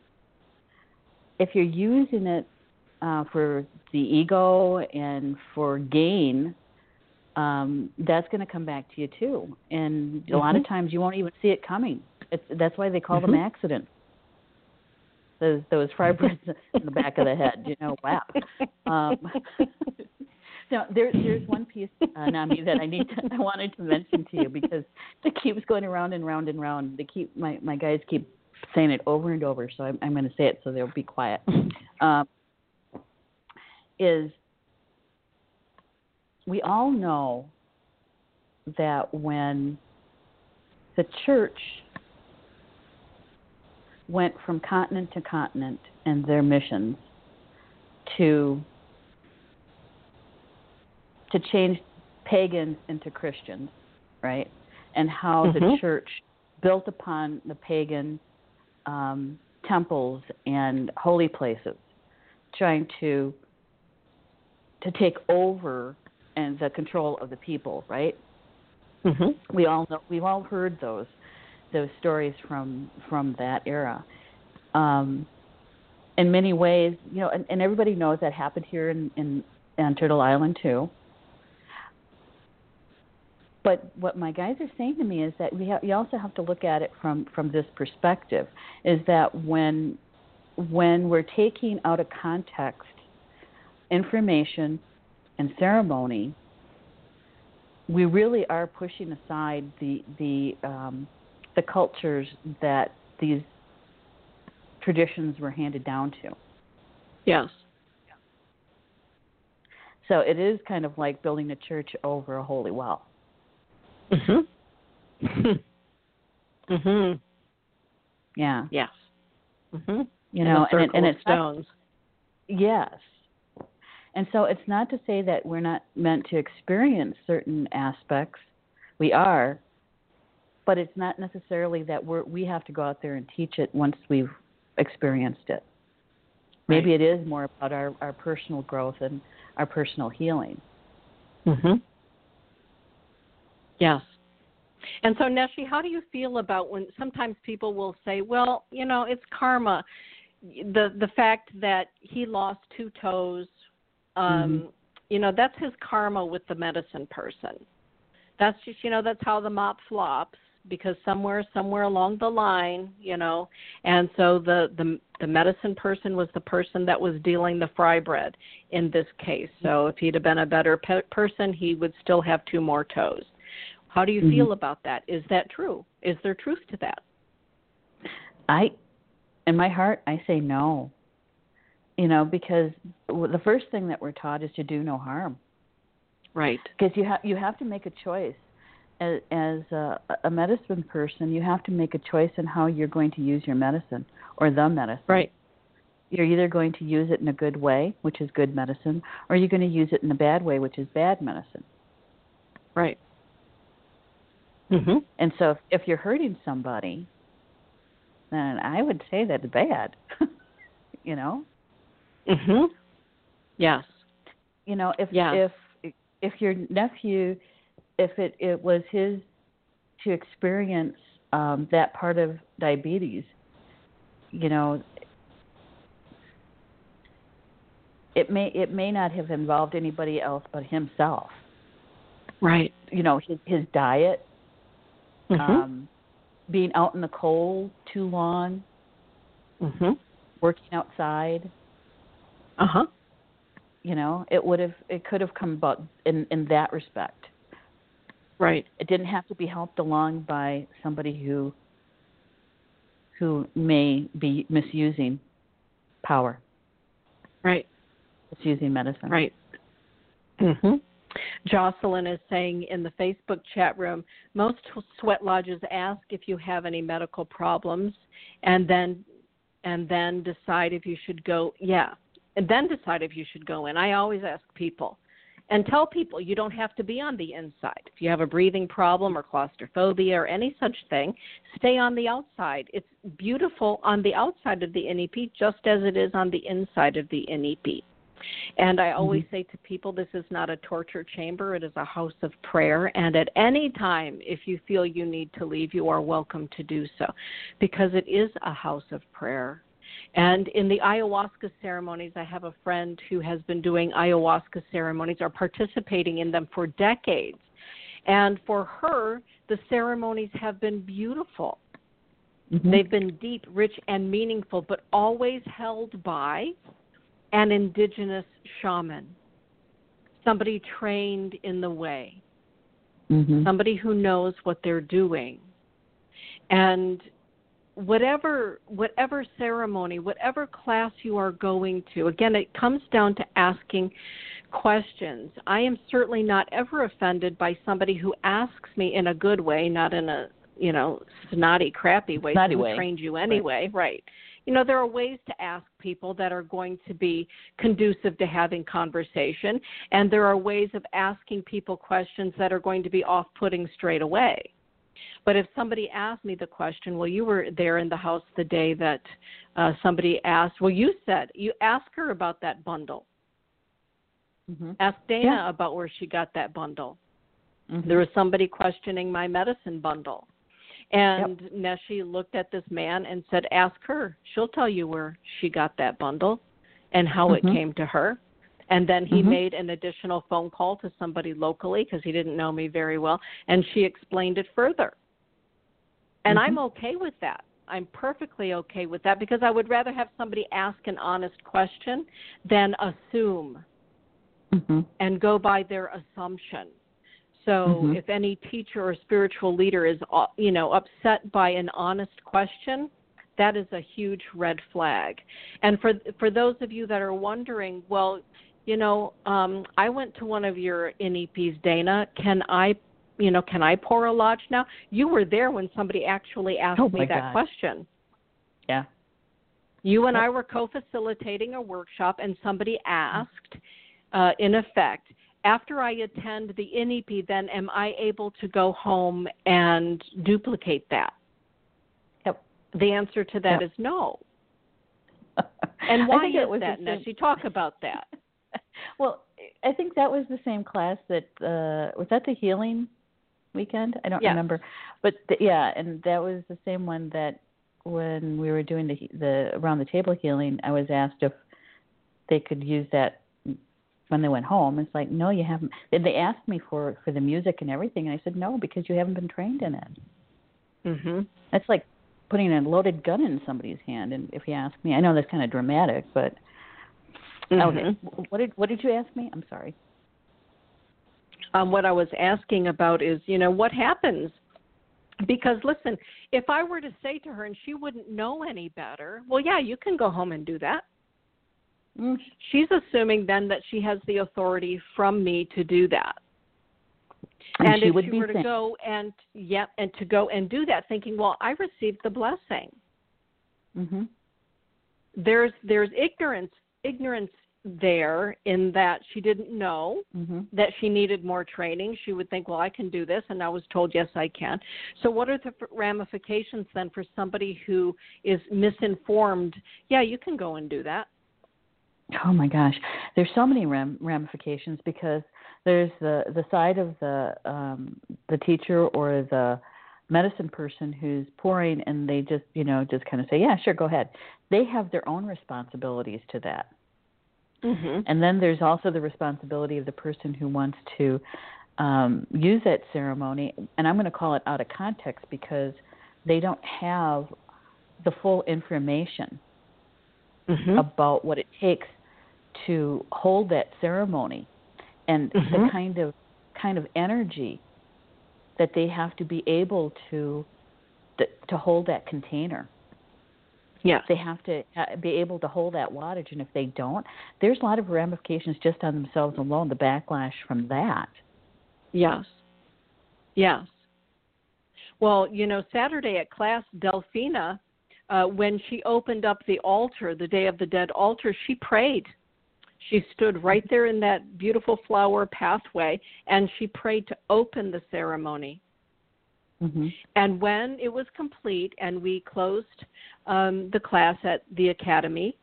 If you're using it uh, for the ego and for gain, um, that's going to come back to you too. And a lot of Mhm. times you won't even see it coming. It's, that's why they call them Mhm. accidents. Those those in the back of the head, you know. Wow. Um, now there, there's one piece, uh, Nami, that I need to, I wanted to mention to you because it keeps going around and round and round. They keep my my guys keep saying it over and over, so I'm, I'm going to say it so they'll be quiet. Um, is we all know that when the church went from continent to continent and their missions to to change pagans into Christians, right? And how Mhm. the church built upon the pagan um, temples and holy places, trying to to take over and the control of the people, right? Mhm. We all know we've all heard those those stories from from that era. Um, in many ways, you know, and, and everybody knows that happened here in, in on Turtle Island too. But what my guys are saying to me is that we have, you also have to look at it from from this perspective: is that when when we're taking out of context information and ceremony, we really are pushing aside the the um, the cultures that these traditions were handed down to. Yes. So it is kind of like building a church over a holy well. Mhm. mhm. Yeah, Yes. Mhm. you know, a and, it, and it's not, stones. yes, and so it's not to say that we're not meant to experience certain aspects. We are, but it's not necessarily that we're we have to go out there and teach it once we've experienced it. Maybe Right. it is more about our, our personal growth and our personal healing. Mhm. Yes. And so Neshi, how do you feel about when sometimes people will say, "Well, you know, it's karma." The the fact that he lost two toes, um, Mhm. you know, that's his karma with the medicine person. That's just, you know, that's how the mop flops because somewhere somewhere along the line, you know, and so the the the medicine person was the person that was dealing the fry bread in this case. So if he'd have been a better pe- person, he would still have two more toes. How do you Mhm. feel about that? Is that true? Is there truth to that? I, in my heart, I say no. You know, because the first thing that we're taught is to do no harm. Right. Because you have you have to make a choice as, as a, a medicine person. You have to make a choice in how you're going to use your medicine or the medicine. Right. You're either going to use it in a good way, which is good medicine, or you're going to use it in a bad way, which is bad medicine. Right. Mhm. And so, if, if you're hurting somebody, then I would say that's bad. you know. Mhm. Yes. you know if Yeah. if if your nephew if it it was his to experience um that part of diabetes you know it may it may not have involved anybody else but himself Right. you know his his diet Mhm. um being out in the cold too long mhm. working outside Uh-huh. you know it would have it could have come about in in that respect Right. it didn't have to be helped along by somebody who who may be misusing power, Right. misusing medicine. Right. Mhm. Jocelyn is saying in the Facebook chat room, most sweat lodges ask if you have any medical problems, and then and then decide if you should go. Yeah, and then decide if you should go in. I always ask people, and tell people you don't have to be on the inside. If you have a breathing problem or claustrophobia or any such thing, stay on the outside. It's beautiful on the outside of the Inipi just as it is on the inside of the Inipi. And I always mm-hmm. say to people, this is not a torture chamber, it is a house of prayer. And at any time, if you feel you need to leave, you are welcome to do so because it is a house of prayer. And in the ayahuasca ceremonies, I have a friend who has been doing ayahuasca ceremonies or participating in them for decades. And for her, the ceremonies have been beautiful. Mhm. They've been deep, rich, and meaningful, but always held by an indigenous shaman, somebody trained in the way, Mhm. somebody who knows what they're doing. And whatever whatever ceremony, whatever class you are going to, again, it comes down to asking questions. I am certainly not ever offended by somebody who asks me in a good way, not in a you know snotty, crappy way. Snotty way. trained you anyway, right. right? You know, there are ways to ask people that are going to be conducive to having conversation, and there are ways of asking people questions that are going to be off-putting straight away. But if somebody asked me the question, well, you were there in the house the day that uh, somebody asked, well, you said you ask her about that bundle. Mm-hmm. Ask Dana Yeah. about where she got that bundle. Mhm. There was somebody questioning my medicine bundle. And Neshi looked at this man and said, Ask her. She'll tell you where she got that bundle and how Mhm. it came to her. And then he Mhm. made an additional phone call to somebody locally because he didn't know me very well. And she explained it further. And Mhm. I'm okay with that. I'm perfectly okay with that because I would rather have somebody ask an honest question than assume Mhm. and go by their assumption. So Mhm. if any teacher or spiritual leader is uh, you know upset by an honest question, that is a huge red flag. And for for those of you that are wondering, well, you know, um, I went to one of your Inipis, Dana. Can I, you know, can I pour a lodge now? You were there when somebody actually asked Oh, me that gosh. question. Yeah. You and Yep. I were co-facilitating a workshop, and somebody asked, uh, in effect, after I attend the Inipi, then am I able to go home and duplicate that? Yep. The answer to that Yep. is no. And why is was that, Neshi? Talk about that. well, I think that was the same class that uh was that the healing weekend? I don't remember. But th- yeah, and that was the same one that when we were doing the the around the table healing, I was asked if they could use that when they went home. It's like, no, you haven't. And they asked me for for the music and everything, and I said no because you haven't been trained in it. Mhm. That's like putting a loaded gun in somebody's hand. And if you ask me, I know that's kind of dramatic, but okay. Mhm. What did what did you ask me? I'm sorry. um, what I was asking about is, you know, what happens? Because listen, if I were to say to her and she wouldn't know any better, well, yeah, you can go home and do that. Mm, She's assuming then that she has the authority from me to do that. And And, she if would she be were to saying- go and yep, and to go and do that, thinking, well, I received the blessing. Mhm. There's there's ignorance ignorance there in that she didn't know Mhm. that she needed more training. She would think, well, I can do this, and I was told, yes, I can. So, what are the ramifications then for somebody who is misinformed? Yeah, you can go and do that. Oh my gosh, there's so many ram- ramifications because there's the the side of the um the teacher or the medicine person who's pouring and they just you know just kind of say yeah sure go ahead they have their own responsibilities to that Mm-hmm. and then there's also the responsibility of the person who wants to um, use that ceremony. And I'm going to call it out of context because they don't have the full information Mm-hmm. about what it takes to hold that ceremony and the Mhm. kind of kind of energy that they have to be able to, to hold that container Yes. they have to be able to hold that wattage and if they don't there's a lot of ramifications just on themselves alone the backlash from that Yes. Yes. Well, you know, Saturday at class, Delphina, uh, when she opened up the altar, the Day of the Dead altar, she prayed. She stood right there in that beautiful flower pathway and she prayed to open the ceremony. Hmm And when it was complete and we closed um, the class at the academy,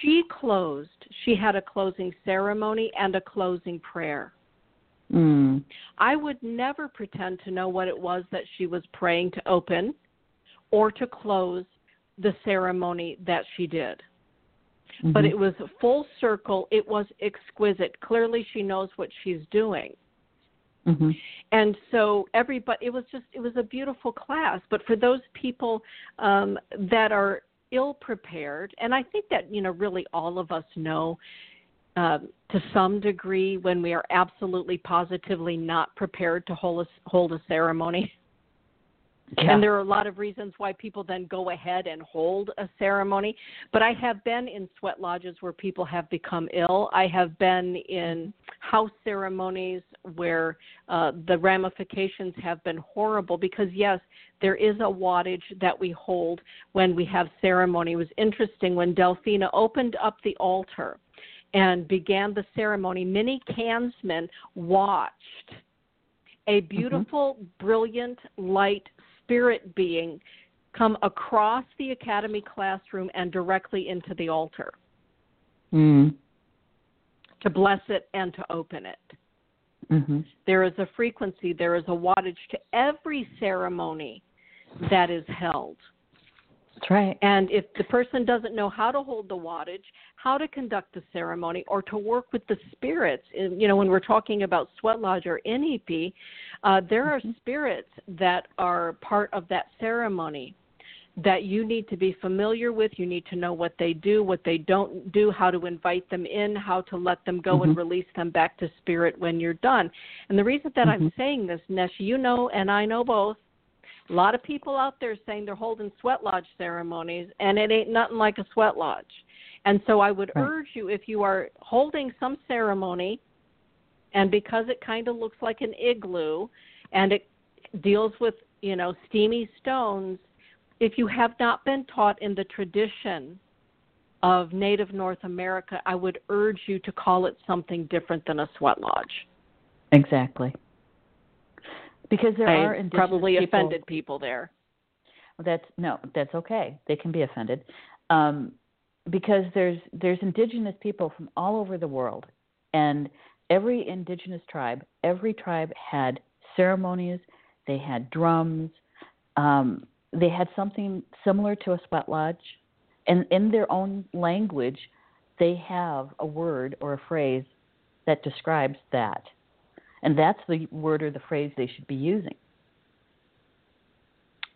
she closed. She had a closing ceremony and a closing prayer. mm. I would never pretend to know what it was that she was praying to open or to close the ceremony that she did. But Mhm. it was full circle. It was exquisite. Clearly, she knows what she's doing. Mhm. And so everybody, it was just, it was a beautiful class. But for those people um, that are ill prepared, and I think that, you know, really all of us know um, to some degree when we are absolutely positively not prepared to hold a, hold a ceremony. Yeah. And there are a lot of reasons why people then go ahead and hold a ceremony. But I have been in sweat lodges where people have become ill. I have been in house ceremonies where uh, the ramifications have been horrible because, yes, there is a wattage that we hold when we have ceremony. It was interesting when Delphina opened up the altar and began the ceremony, many Kansmen watched a beautiful, mm-hmm. brilliant, light spirit being come across the academy classroom and directly into the altar mm. to bless it and to open it. Mm-hmm. There is a frequency, there is a wattage to every ceremony that is held. That's right. And if the person doesn't know how to hold the wattage, how to conduct the ceremony, or to work with the spirits, you know, when we're talking about sweat lodge or Inipi, uh, there are mm-hmm. spirits that are part of that ceremony that you need to be familiar with. You need to know what they do, what they don't do, how to invite them in, how to let them go mm-hmm. and release them back to spirit when you're done. And the reason that mm-hmm. I'm saying this, Neshi, you know, and I know both, a lot of people out there saying they're holding sweat lodge ceremonies, and it ain't nothing like a sweat lodge. And so I would right. urge you if you are holding some ceremony, and because it kind of looks like an igloo, and it deals with you know steamy stones, if you have not been taught in the tradition of Native North America, I would urge you to call it something different than a sweat lodge. Exactly. Because there I are indigenous probably people, offended people there. That's no, that's okay. They can be offended, um, because there's there's indigenous people from all over the world, and every indigenous tribe, every tribe had ceremonies. They had drums. Um, they had something similar to a sweat lodge, and in their own language, they have a word or a phrase that describes that. And that's the word or the phrase they should be using.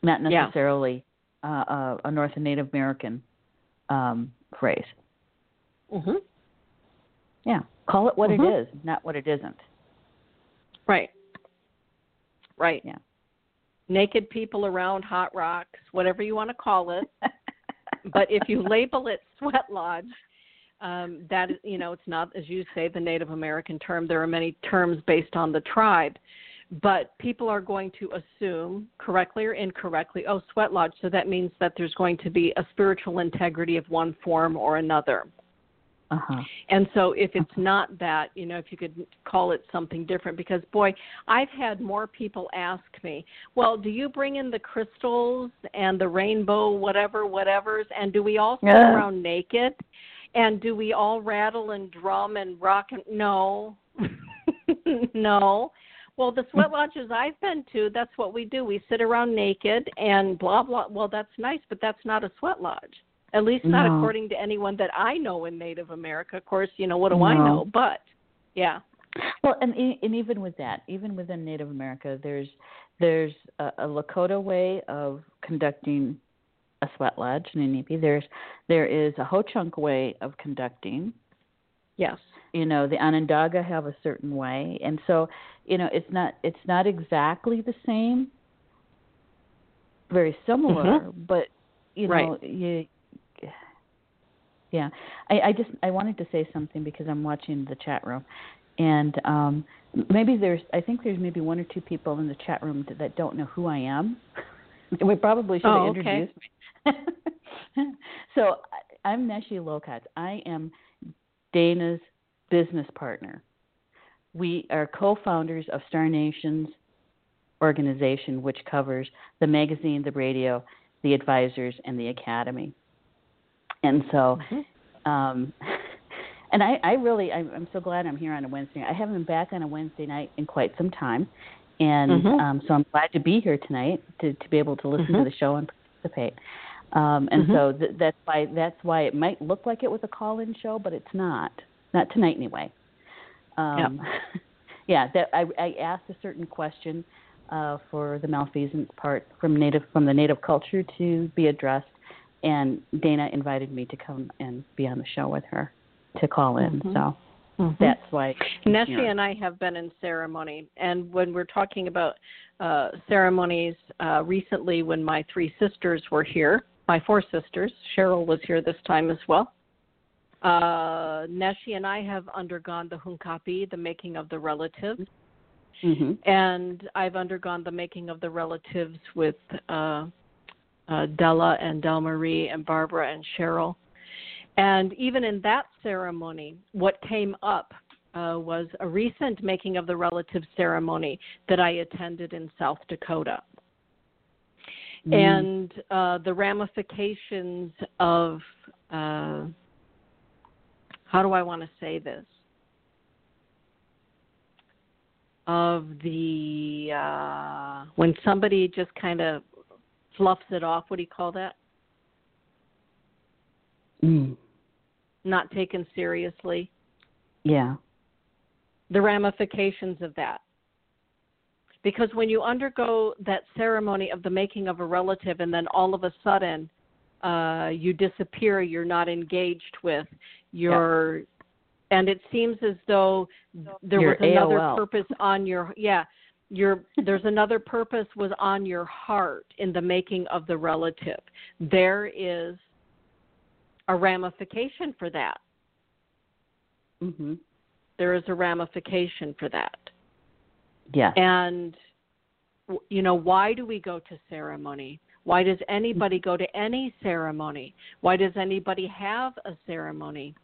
Not necessarily yeah. uh, a North and Native American um, phrase. Mhm. Yeah, call it what mm-hmm. it is, not what it isn't. Right. Right. Yeah. Naked people around hot rocks, whatever you want to call it. but if you label it sweat lodge, um, that you know it's not as you say the Native American term. There are many terms based on the tribe, but people are going to assume correctly or incorrectly, oh, sweat lodge. So that means that there's going to be a spiritual integrity of one form or another. Uh-huh. And so if it's not that, you know, if you could call it something different, because boy, I've had more people ask me, well, do you bring in the crystals and the rainbow, whatever, whatever's, and do we all sit yeah. around naked? And do we all rattle and drum and rock and no. no. Well, the sweat lodges I've been to, that's what we do. We sit around naked and blah blah. Well, that's nice, but that's not a sweat lodge. At least not no. according to anyone that I know in Native America. Of course, you know what do no. I know? But yeah. Well, and and even with that, even within Native America, there's there's a, a Lakota way of conducting a sweat lodge in Inipi. There's there is a Ho Chunk way of conducting. Yes. You know, the Onondaga have a certain way, and so you know it's not it's not exactly the same. Very similar, mm-hmm. but you know right. you. Yeah, I, I just I wanted to say something because I'm watching the chat room, and um, maybe there's I think there's maybe one or two people in the chat room that, that don't know who I am. we probably should have oh, introduced okay. so I'm Neshi Lokatz. I am Dana's business partner. We are co-founders of Star Nations organization, which covers the magazine, the radio, the advisors, and the academy. And so, mm-hmm. um, and I, I really, I'm, I'm so glad I'm here on a Wednesday. I haven't been back on a Wednesday night in quite some time, and mm-hmm. um, so I'm glad to be here tonight to to be able to listen mm-hmm. to the show and participate. Um, and mm-hmm. so th- that's why that's why it might look like it was a call-in show, but it's not. Not tonight anyway. Um, yeah, that I, I asked a certain question uh, for the malfeasance part from native from the native culture to be addressed, and Dana invited me to come and be on the show with her to call in. Mm-hmm. So mm-hmm. that's why. Neshi and I have been in ceremony, and when we're talking about uh, ceremonies uh, recently, when my three sisters were here, my four sisters, Cheryl was here this time as well. Uh, Neshi and I have undergone the hunkapi, the making of the relatives. Mm-hmm. And I've undergone the making of the relatives with uh, uh, Della and Del Marie and Barbara and Cheryl. And even in that ceremony, what came up uh, was a recent making of the relative ceremony that I attended in South Dakota. Mm. And uh, the ramifications of, uh, how do I want to say this? Of the, uh, when somebody just kind of fluffs it off, what do you call that? Mm. Not taken seriously. Yeah. The ramifications of that. Because when you undergo that ceremony of the making of a relative and then all of a sudden uh, you disappear, you're not engaged with, you're, yep. and it seems as though there your was another AOL. purpose on your, yeah, your there's another purpose was on your heart in the making of the relative. There is a ramification for that. Mm-hmm. There is a ramification for that. Yeah. And you know, why do we go to ceremony? Why does anybody go to any ceremony? Why does anybody have a ceremony?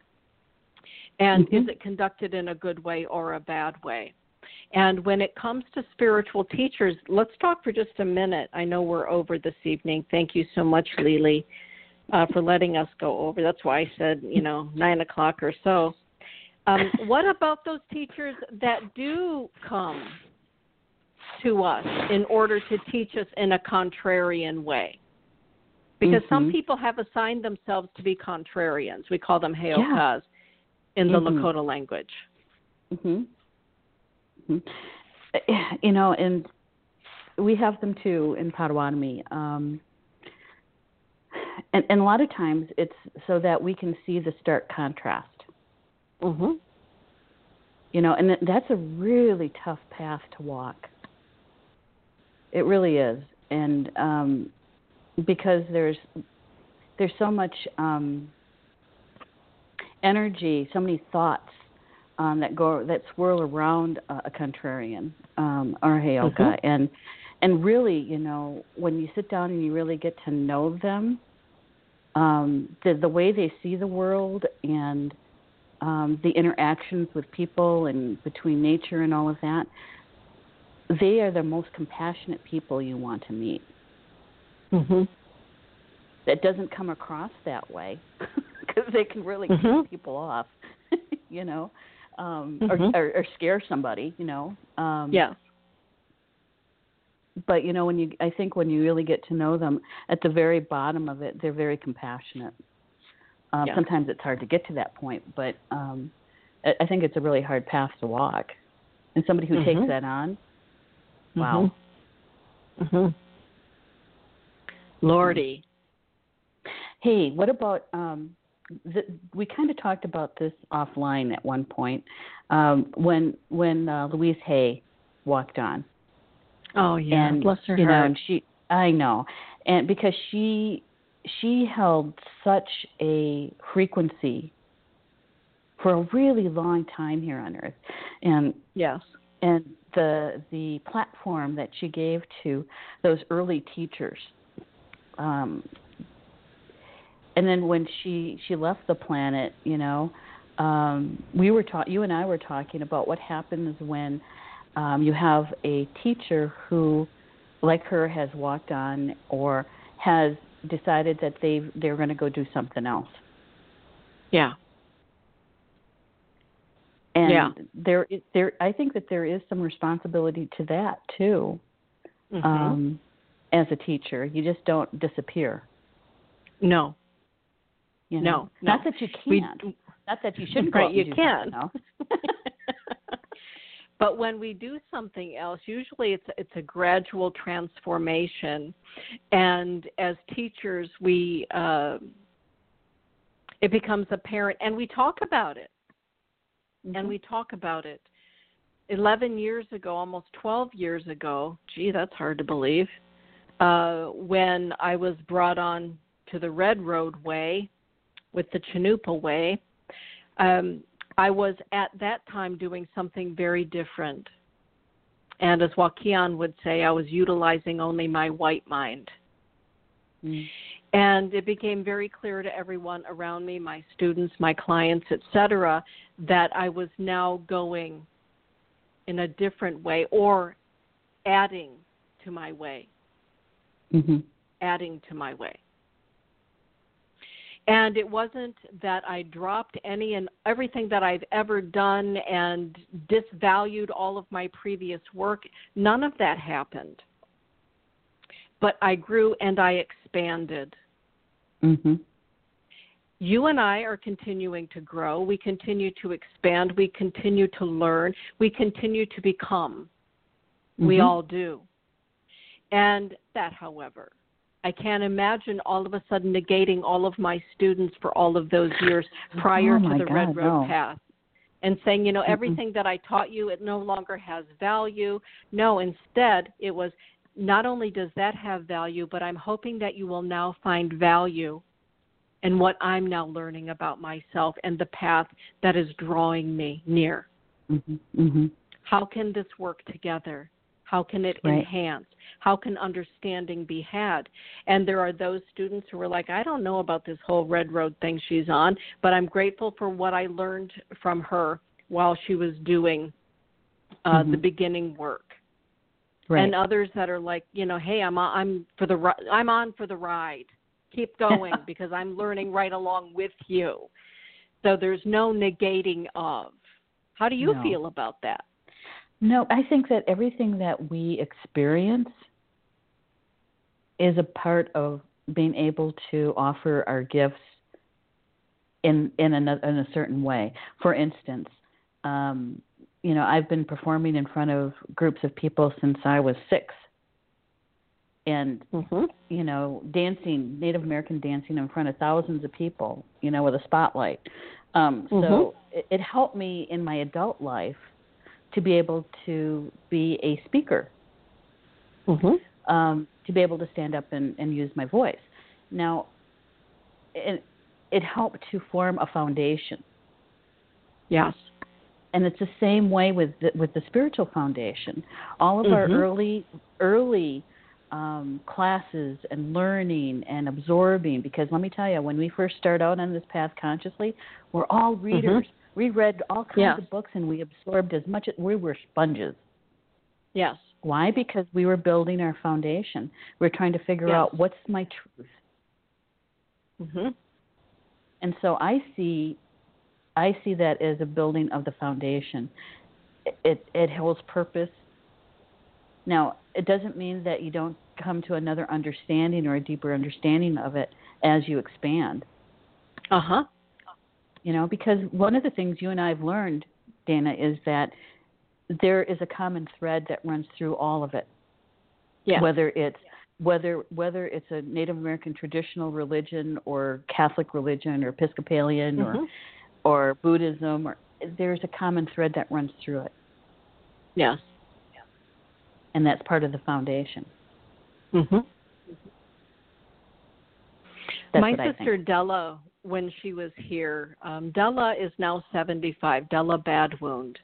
And mm-hmm. is it conducted in a good way or a bad way? And when it comes to spiritual teachers, let's talk for just a minute. I know we're over this evening. Thank you so much, Lily, uh, for letting us go over. That's why I said, you know, nine o'clock or so. Um, what about those teachers that do come to us in order to teach us in a contrarian way? Because mm-hmm. some people have assigned themselves to be contrarians. We call them heyokas yeah. in the mm-hmm. Lakota language. Mm-hmm. You know, and we have them too in Potawatomi. Um, and, and a lot of times it's so that we can see the stark contrast. Mm-hmm. You know, and that's a really tough path to walk. It really is, and um, because there's there's so much um, energy, so many thoughts um, that go that swirl around uh, a contrarian um, or a heyoka, mm-hmm. and and really, you know, when you sit down and you really get to know them, um, the the way they see the world and um, the interactions with people and between nature and all of that, they are the most compassionate people you want to meet. Mm-hmm. That doesn't come across that way because they can really mm-hmm. keep people off, you know um, mm-hmm. or, or, or scare somebody, you know. Um, yeah. But you know, when you, I think when you really get to know them, at the very bottom of it, they're very compassionate. Um, yeah. Sometimes it's hard to get to that point, but um, I, I think it's a really hard path to walk. And somebody who mm-hmm. takes that on, wow. Mhm. Lordy. Hey, what about um, the, we kind of talked about this offline at one point um, when when uh, Louise Hay walked on. Oh yeah, and, bless her you heart. Know, and she, I know, and because she she held such a frequency for a really long time here on Earth, and yes, and the the platform that she gave to those early teachers. Um, and then when she she left the planet, you know, um, we were taught you and I were talking about what happens when um, you have a teacher who, like her, has walked on or has decided that they they're going to go do something else. Yeah. And yeah. there is there I think that there is some responsibility to that too. Mm-hmm. Um, as a teacher, you just don't disappear. No, you know? No, not that you can't. We, not that you shouldn't. right, you can. No. but when we do something else, usually it's it's a gradual transformation, and as teachers, we uh, it becomes apparent, and we talk about it. Mm-hmm. and we talk about it. 11 years ago, almost 12 years ago, gee, that's hard to believe, uh, when I was brought on to the Red Road Way with the Chanupa Way, um, I was at that time doing something very different. And as Joaquin would say, I was utilizing only my white mind. Mm. And it became very clear to everyone around me, my students, my clients, etc., that I was now going in a different way or adding to my way, Mhm. adding to my way. And it wasn't that I dropped any and everything that I've ever done and disvalued all of my previous work. None of that happened. But I grew and I expanded. Mhm. You and I are continuing to grow. We continue to expand. We continue to learn. We continue to become. We Mhm. all do. And that, however, I can't imagine all of a sudden negating all of my students for all of those years prior Oh, to the Red Road no. path and saying, you know, everything that I taught you, it no longer has value. No, instead, it was not only does that have value, but I'm hoping that you will now find value in what I'm now learning about myself and the path that is drawing me near. Mhm. Mhm. How can this work together? How can it Right. enhance? How can understanding be had? And there are those students who are like, I don't know about this whole Red Road thing she's on, but I'm grateful for what I learned from her while she was doing uh, the Mhm. beginning work. Right. And others that are like, you know, hey, I'm on, I'm for the I'm on for the ride. Keep going because I'm learning right along with you. So there's no negating of. How do you No. feel about that? No, I think that everything that we experience is a part of being able to offer our gifts in in a in a certain way. For instance, um, you know, I've been performing in front of groups of people since I was six, and Mm-hmm. you know, dancing Native American dancing in front of thousands of people, you know, with a spotlight. Um, Mhm. So it, it helped me in my adult life to be able to be a speaker, Mm-hmm. um, to be able to stand up and, and use my voice. Now, it, it helped to form a foundation. Yes. And it's the same way with the, with the spiritual foundation. All of our Mhm. early early um, classes and learning and absorbing. Because let me tell you, when we first start out on this path consciously, we're all readers. We read all kinds Yes. of books and we absorbed as much as we were sponges. Yes. Why? Because we were building our foundation. We're trying to figure Yes. out what's my truth. Mm-hmm. And so I see I see that as a building of the foundation. It it, holds purpose. Now, it doesn't mean that you don't come to another understanding or a deeper understanding of it as you expand. Uh huh. You know, because one of the things you and I have learned, Dana, is that there is a common thread that runs through all of it. Yes. Whether it's whether whether it's a Native American traditional religion or Catholic religion or Episcopalian or Mhm. Or Buddhism or there's a common thread that runs through it Yes. and that's part of the foundation. Mm-hmm. That's My sister. Della, when she was here, um, Della is now 75. Della Badwound.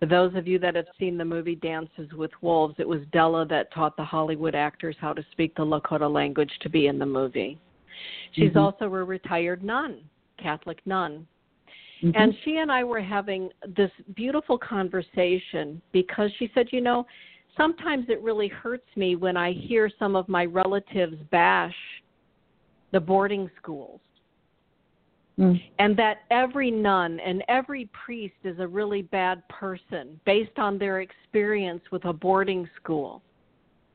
For those of you that have seen the movie Dances with Wolves, it was Della that taught the Hollywood actors how to speak the Lakota language to be in the movie. She's Mhm. also a retired nun, Catholic nun. Mhm. And she and I were having this beautiful conversation because she said, you know, sometimes it really hurts me when I hear some of my relatives bash the boarding schools Mm. and that every nun and every priest is a really bad person based on their experience with a boarding school.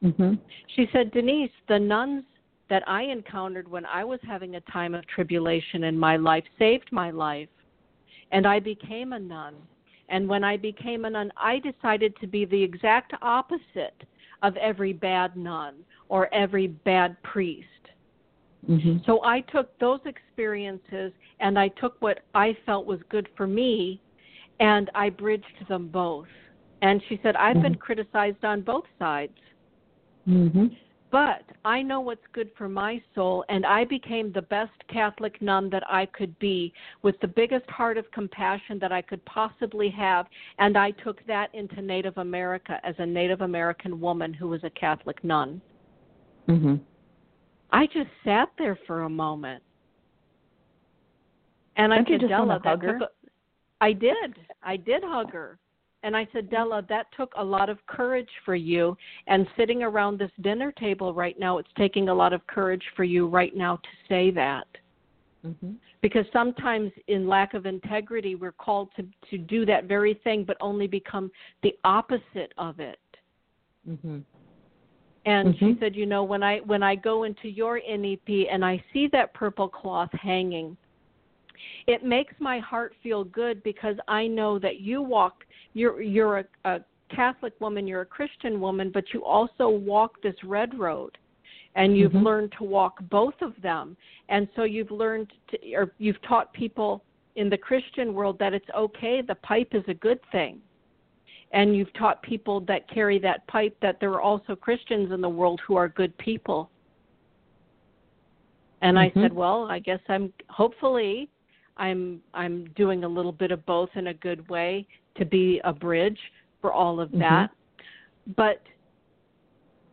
Mhm. She said, Denise, the nuns that I encountered when I was having a time of tribulation in my life saved my life. And I became a nun. And when I became a nun, I decided to be the exact opposite of every bad nun or every bad priest. Mhm. So I took those experiences and I took what I felt was good for me and I bridged them both. And she said, I've been Mhm. criticized on both sides, Mhm. But I know what's good for my soul, and I became the best Catholic nun that I could be with the biggest heart of compassion that I could possibly have. And I took that into Native America as a Native American woman who was a Catholic nun. Mhm. I just sat there for a moment. And I Don't you said, just wanna that hug her? I did. I did hug her. And I said, Della, that took a lot of courage for you. And sitting around this dinner table right now, it's taking a lot of courage for you right now to say that. Mhm. Because sometimes, in lack of integrity, we're called to, to do that very thing, but only become the opposite of it. Mhm. And she Mhm. said, you know, when I when I go into your Inipi and I see that purple cloth hanging, it makes my heart feel good because I know that you walk you're you're a, a Catholic woman, you're a Christian woman, but you also walk this red road. And you've Mhm. learned to walk both of them. And so you've learned to or you've taught people in the Christian world that it's okay, the pipe is a good thing and you've taught people that carry that pipe that there are also Christians in the world who are good people. And I Mhm. said, well, I guess I'm hopefully I'm I'm doing a little bit of both in a good way to be a bridge for all of Mhm. that. But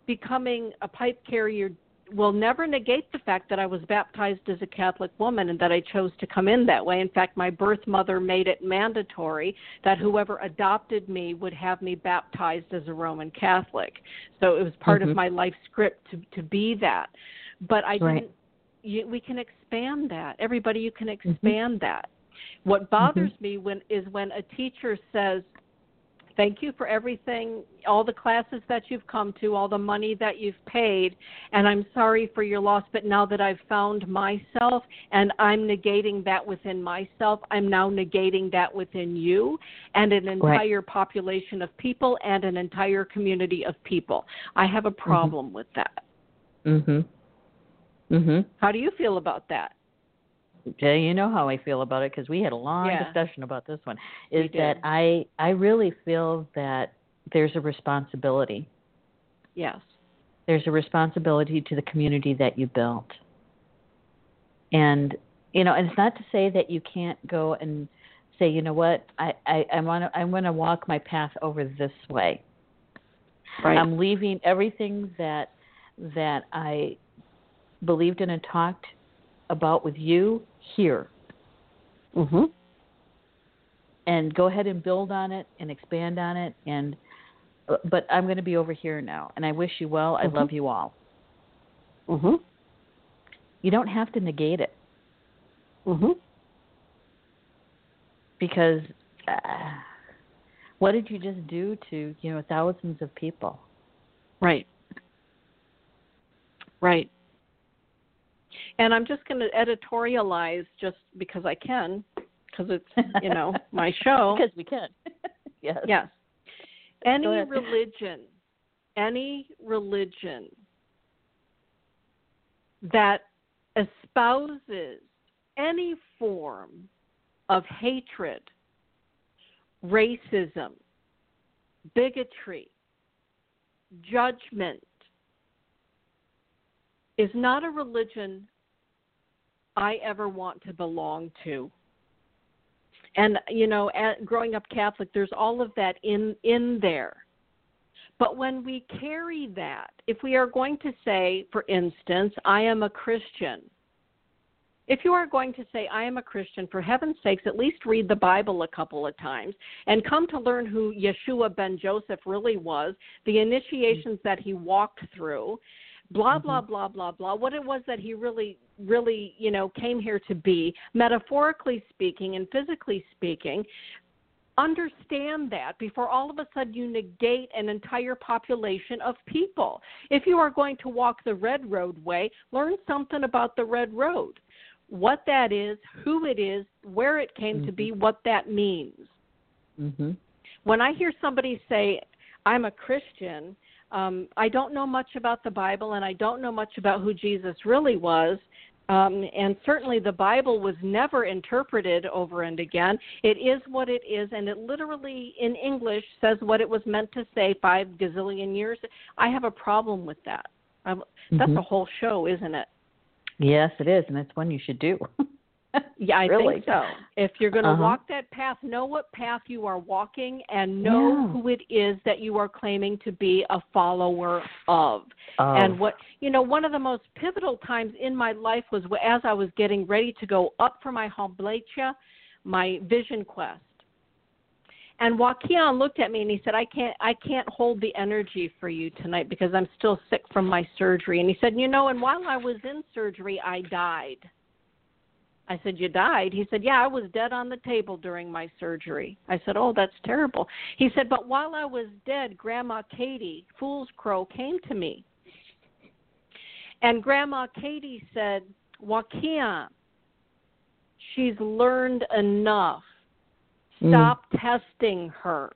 becoming a pipe carrier will never negate the fact that I was baptized as a Catholic woman and that I chose to come in that way. In fact, my birth mother made it mandatory that whoever adopted me would have me baptized as a Roman Catholic. So it was part Mhm. of my life script to to be that. But I Right. didn't you, we can expand that. Everybody you can Mm-hmm. expand that. What bothers me when is when a teacher says Thank you for everything, all the classes that you've come to, all the money that you've paid, and I'm sorry for your loss, but now that I've found myself and I'm negating that within myself, I'm now negating that within you and an entire population of people and an entire community of people. I have a problem with that. Mhm. Mhm. How do you feel about that? Jay, you know how I feel about it because we had a long Yeah. discussion about this one. Is that. I I really feel that there's a responsibility. Yes. There's a responsibility to the community that you built. And you know, and it's not to say that you can't go and say, you know what, I I, I want to I want to walk my path over this way. Right. I'm leaving everything that that I believed in and talked about with you here mhm. and go ahead and build on it and expand on it and uh, but I'm going to be over here now and I wish you well. I Mhm. love you all. Mm-hmm. You don't have to negate it Mm-hmm. because uh, what did you just do to, you know, thousands of people? Right. Right. And I'm just going to editorialize just because I can, because it's, you know, my show. because we can. yes. Yes. Any religion, any religion that espouses any form of hatred, racism, bigotry, judgment is not a religion I ever want to belong to. And you know, at, growing up Catholic, there's all of that in in there. But when we carry that, if we are going to say, for instance, I am a Christian, if you are going to say, I am a Christian, for heaven's sakes, at least read the Bible a couple of times and come to learn who Yeshua ben Joseph really was, the initiations that he walked through, blah, blah, blah, blah, blah, what it was that he really, really, you know, came here to be, metaphorically speaking and physically speaking. Understand that before all of a sudden you negate an entire population of people. If you are going to walk the red road way, learn something about the red road what that is, who it is, where it came to be, what that means. Mhm. When I hear somebody say, I'm a Christian, um, I don't know much about the Bible and I don't know much about who Jesus really was, Um, and certainly the Bible was never interpreted over and again. It is what it is, and it literally in English says what it was meant to say five gazillion years. I have a problem with that. I'm, That's Mhm. a whole show, isn't it? Yes, it is, and it's one you should do. Yeah, I Really? think so. If you're going to Uh-huh. walk that path, know what path you are walking and know Yeah. who it is that you are claiming to be a follower of. Oh. And what, you know, one of the most pivotal times in my life was as I was getting ready to go up for my Hobletia, my vision quest. And Joaquin looked at me and he said, "I can't, I can't hold the energy for you tonight because I'm still sick from my surgery." And he said, "You know, and while I was in surgery, I died." I said, You died? He said, Yeah, I was dead on the table during my surgery. I said, Oh, that's terrible. He said, But while I was dead, Grandma Katie, Fools Crow, came to me. And Grandma Katie said, Joaquin, she's learned enough. Mm. Stop testing her.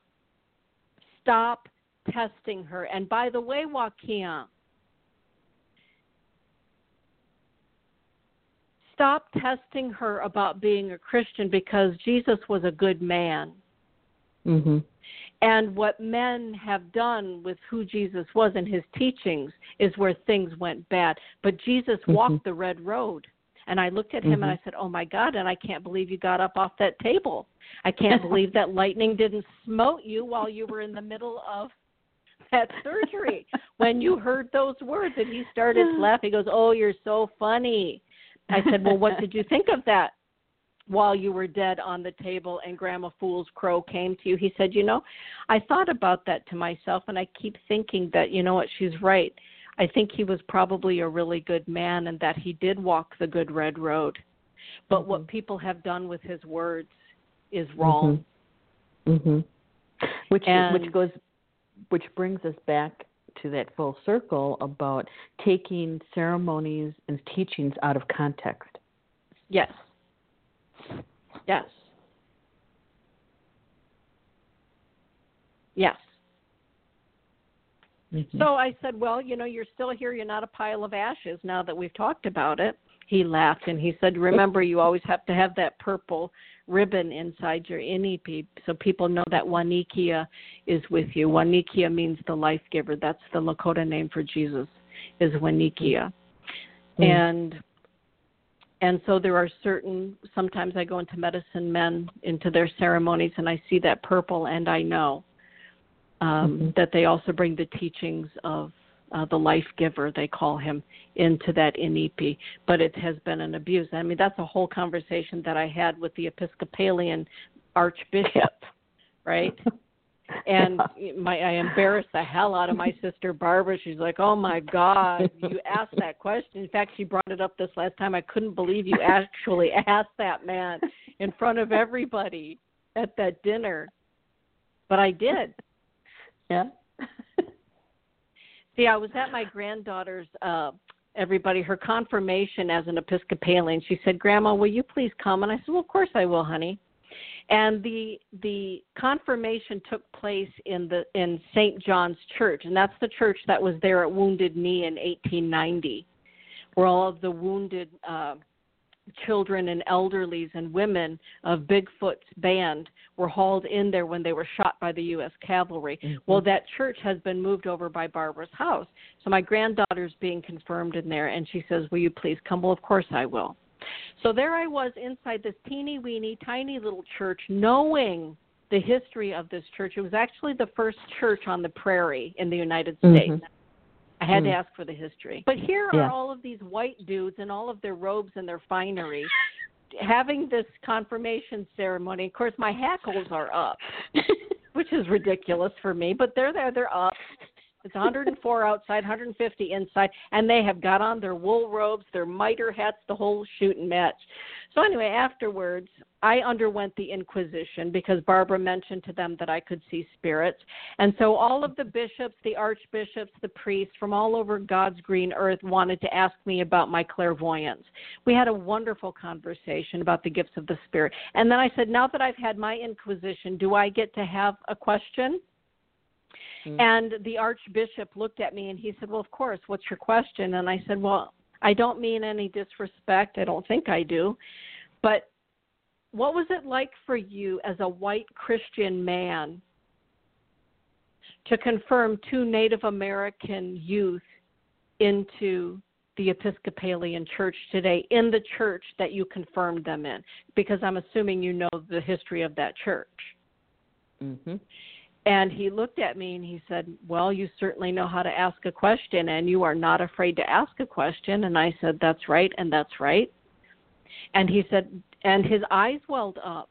Stop testing her. And by the way, Joaquin, stop testing her about being a Christian because Jesus was a good man. Mhm. And what men have done with who Jesus was and his teachings is where things went bad. But Jesus Mhm. walked the red road. And I looked at him and Mhm. I said, Oh my God, and I can't believe you got up off that table. I can't believe that lightning didn't smote you while you were in the middle of that surgery when you heard those words. And he started laughing. He goes, Oh, you're so funny. I said, Well, what did you think of that? while you were dead on the table and Grandma Fools Crow came to you. He said, You know, I thought about that to myself and I keep thinking that, you know what, she's right. I think he was probably a really good man and that he did walk the good red road. But what people have done with his words is wrong. Mhm. Which And- which goes which brings us back to that full circle about taking ceremonies and teachings out of context. Yes. Yes. Yes. Mhm. So I said, Well, you know, you're still here. You're not a pile of ashes now that we've talked about it. He laughed and he said, Remember, you always have to have that purple ribbon inside your inipi so people know that Wanikia is with you. Wanikia means the life giver. That's the Lakota name for Jesus, is Wanikia. Mm. And and so there are certain sometimes I go into medicine men into their ceremonies and I see that purple and I know um, Mhm. that they also bring the teachings of uh, the life giver, they call him, into that inipi. But it has been an abuse. I mean, that's a whole conversation that I had with the Episcopalian Archbishop, right? And my I embarrassed the hell out of my sister Barbara. She's like, "Oh my God, you asked that question." In fact, she brought it up this last time. I couldn't believe you actually asked that man in front of everybody at that dinner. But I did. yeah. See, I was at my granddaughter's uh everybody her confirmation as an Episcopalian. She said, "Grandma, will you please come?" And I said, "Well, of course I will, honey." And the the confirmation took place in the in St. John's Church, and that's the church that was there at Wounded Knee in 1890, where all of the wounded uh, children and elderlies and women of Bigfoot's band were hauled in there when they were shot by the U.S. cavalry. Mhm. Well, that church has been moved over by Barbara's house. So my granddaughter's being confirmed in there, and she says, Will you please come? Well, of course I will. So there I was inside this teeny weeny, tiny little church, knowing the history of this church. It was actually the first church on the prairie in the United States. Mhm. I had to Mm. ask for the history. But here Yeah. are all of these white dudes in all of their robes and their finery having this confirmation ceremony. Of course, my hackles are up, which is ridiculous for me, but they're there, they're up. It's 104 outside, 150 inside, and they have got on their wool robes, their mitre hats, the whole shoot and match. So anyway, afterwards, I underwent the Inquisition because Barbara mentioned to them that I could see spirits, and so all of the bishops, the archbishops, the priests from all over God's green earth wanted to ask me about my clairvoyance. We had a wonderful conversation about the gifts of the Spirit, and then I said, now that I've had my Inquisition, do I get to have a question? Mm. And the archbishop looked at me and he said, Well, of course, what's your question? And I said, Well, I don't mean any disrespect. I don't think I do. But what was it like for you as a white Christian man to confirm two Native American youth into the Episcopalian Church today in the church that you confirmed them in? Because I'm assuming you know the history of that church. Mm-hmm. And he looked at me and he said, Well, you certainly know how to ask a question, and you are not afraid to ask a question. And I said, That's right, and that's right. And he said, and his eyes welled up.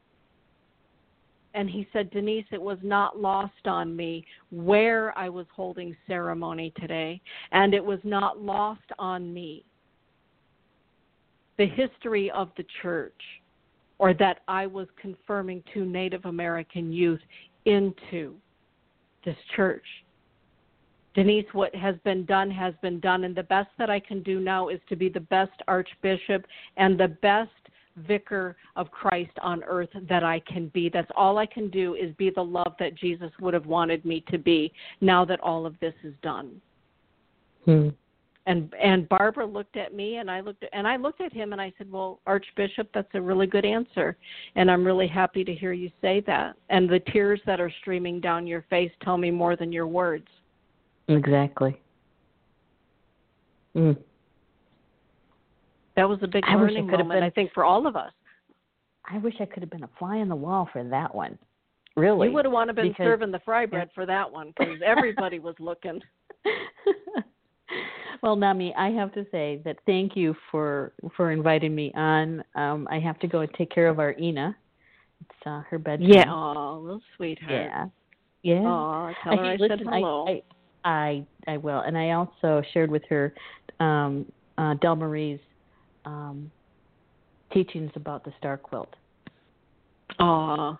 And he said, Denise, it was not lost on me where I was holding ceremony today, and it was not lost on me the history of the church, or that I was confirming to Native American youth into this church. Denise, what has been done has been done, and the best that I can do now is to be the best archbishop and the best vicar of Christ on earth that I can be. That's all I can do is be the love that Jesus would have wanted me to be now that all of this is done. Hmm. And and Barbara looked at me and I looked at, and I looked at him and I said, "Well, Archbishop, that's a really good answer, and I'm really happy to hear you say that." And the tears that are streaming down your face tell me more than your words. Exactly. Mm. That was a big I learning moment, been- I think, for all of us. I wish I could have been a fly on the wall for that one. Really. You would have wanted to been Because- serving the fry bread for that one because everybody was looking. well, Nami, I have to say that thank you for for inviting me on. Um, I have to go and take care of our Ina. It's uh, her bedtime. Yeah, oh, little sweetheart. Yeah. Yeah. Oh, tell her I, listen, said hello. I, I I I will, and I also shared with her um, uh, Del Marie's um, teachings about the star quilt. oh,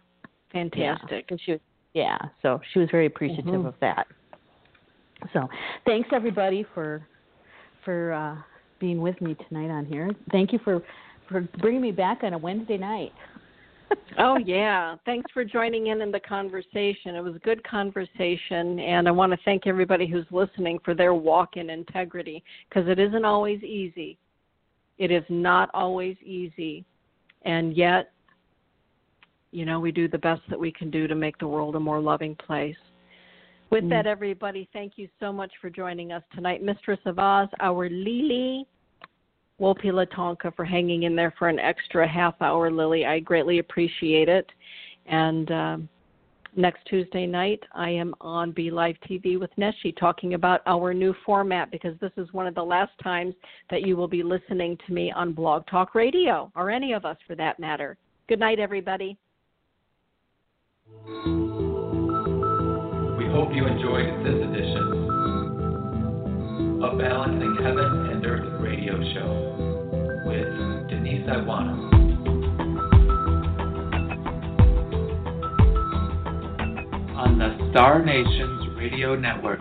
Yeah, fantastic. so she was, yeah, so she was very appreciative Mhm. of that. So, thanks everybody for for uh, being with me tonight on here. Thank you for for bringing me back on a Wednesday night. oh yeah. Thanks for joining in in the conversation. It was a good conversation and i want to thank everybody who's listening for their walk in integrity because it isn't always easy. It is not always easy. And yet you know we do the best that we can do to make the world a more loving place with Mm. that everybody thank you so much for joining us tonight mistress of oz our lily Wopi Latonka for hanging in there for an extra half hour, Lily. I greatly appreciate it. And um, next Tuesday night, I am on Be Live TV with Neshi talking about our new format because this is one of the last times that you will be listening to me on Blog Talk Radio, or any of us for that matter. Good night, everybody. Hope you enjoyed this edition of Balancing Heaven and Earth radio show with Denise Iwaniw. On the Star Nations Radio Network.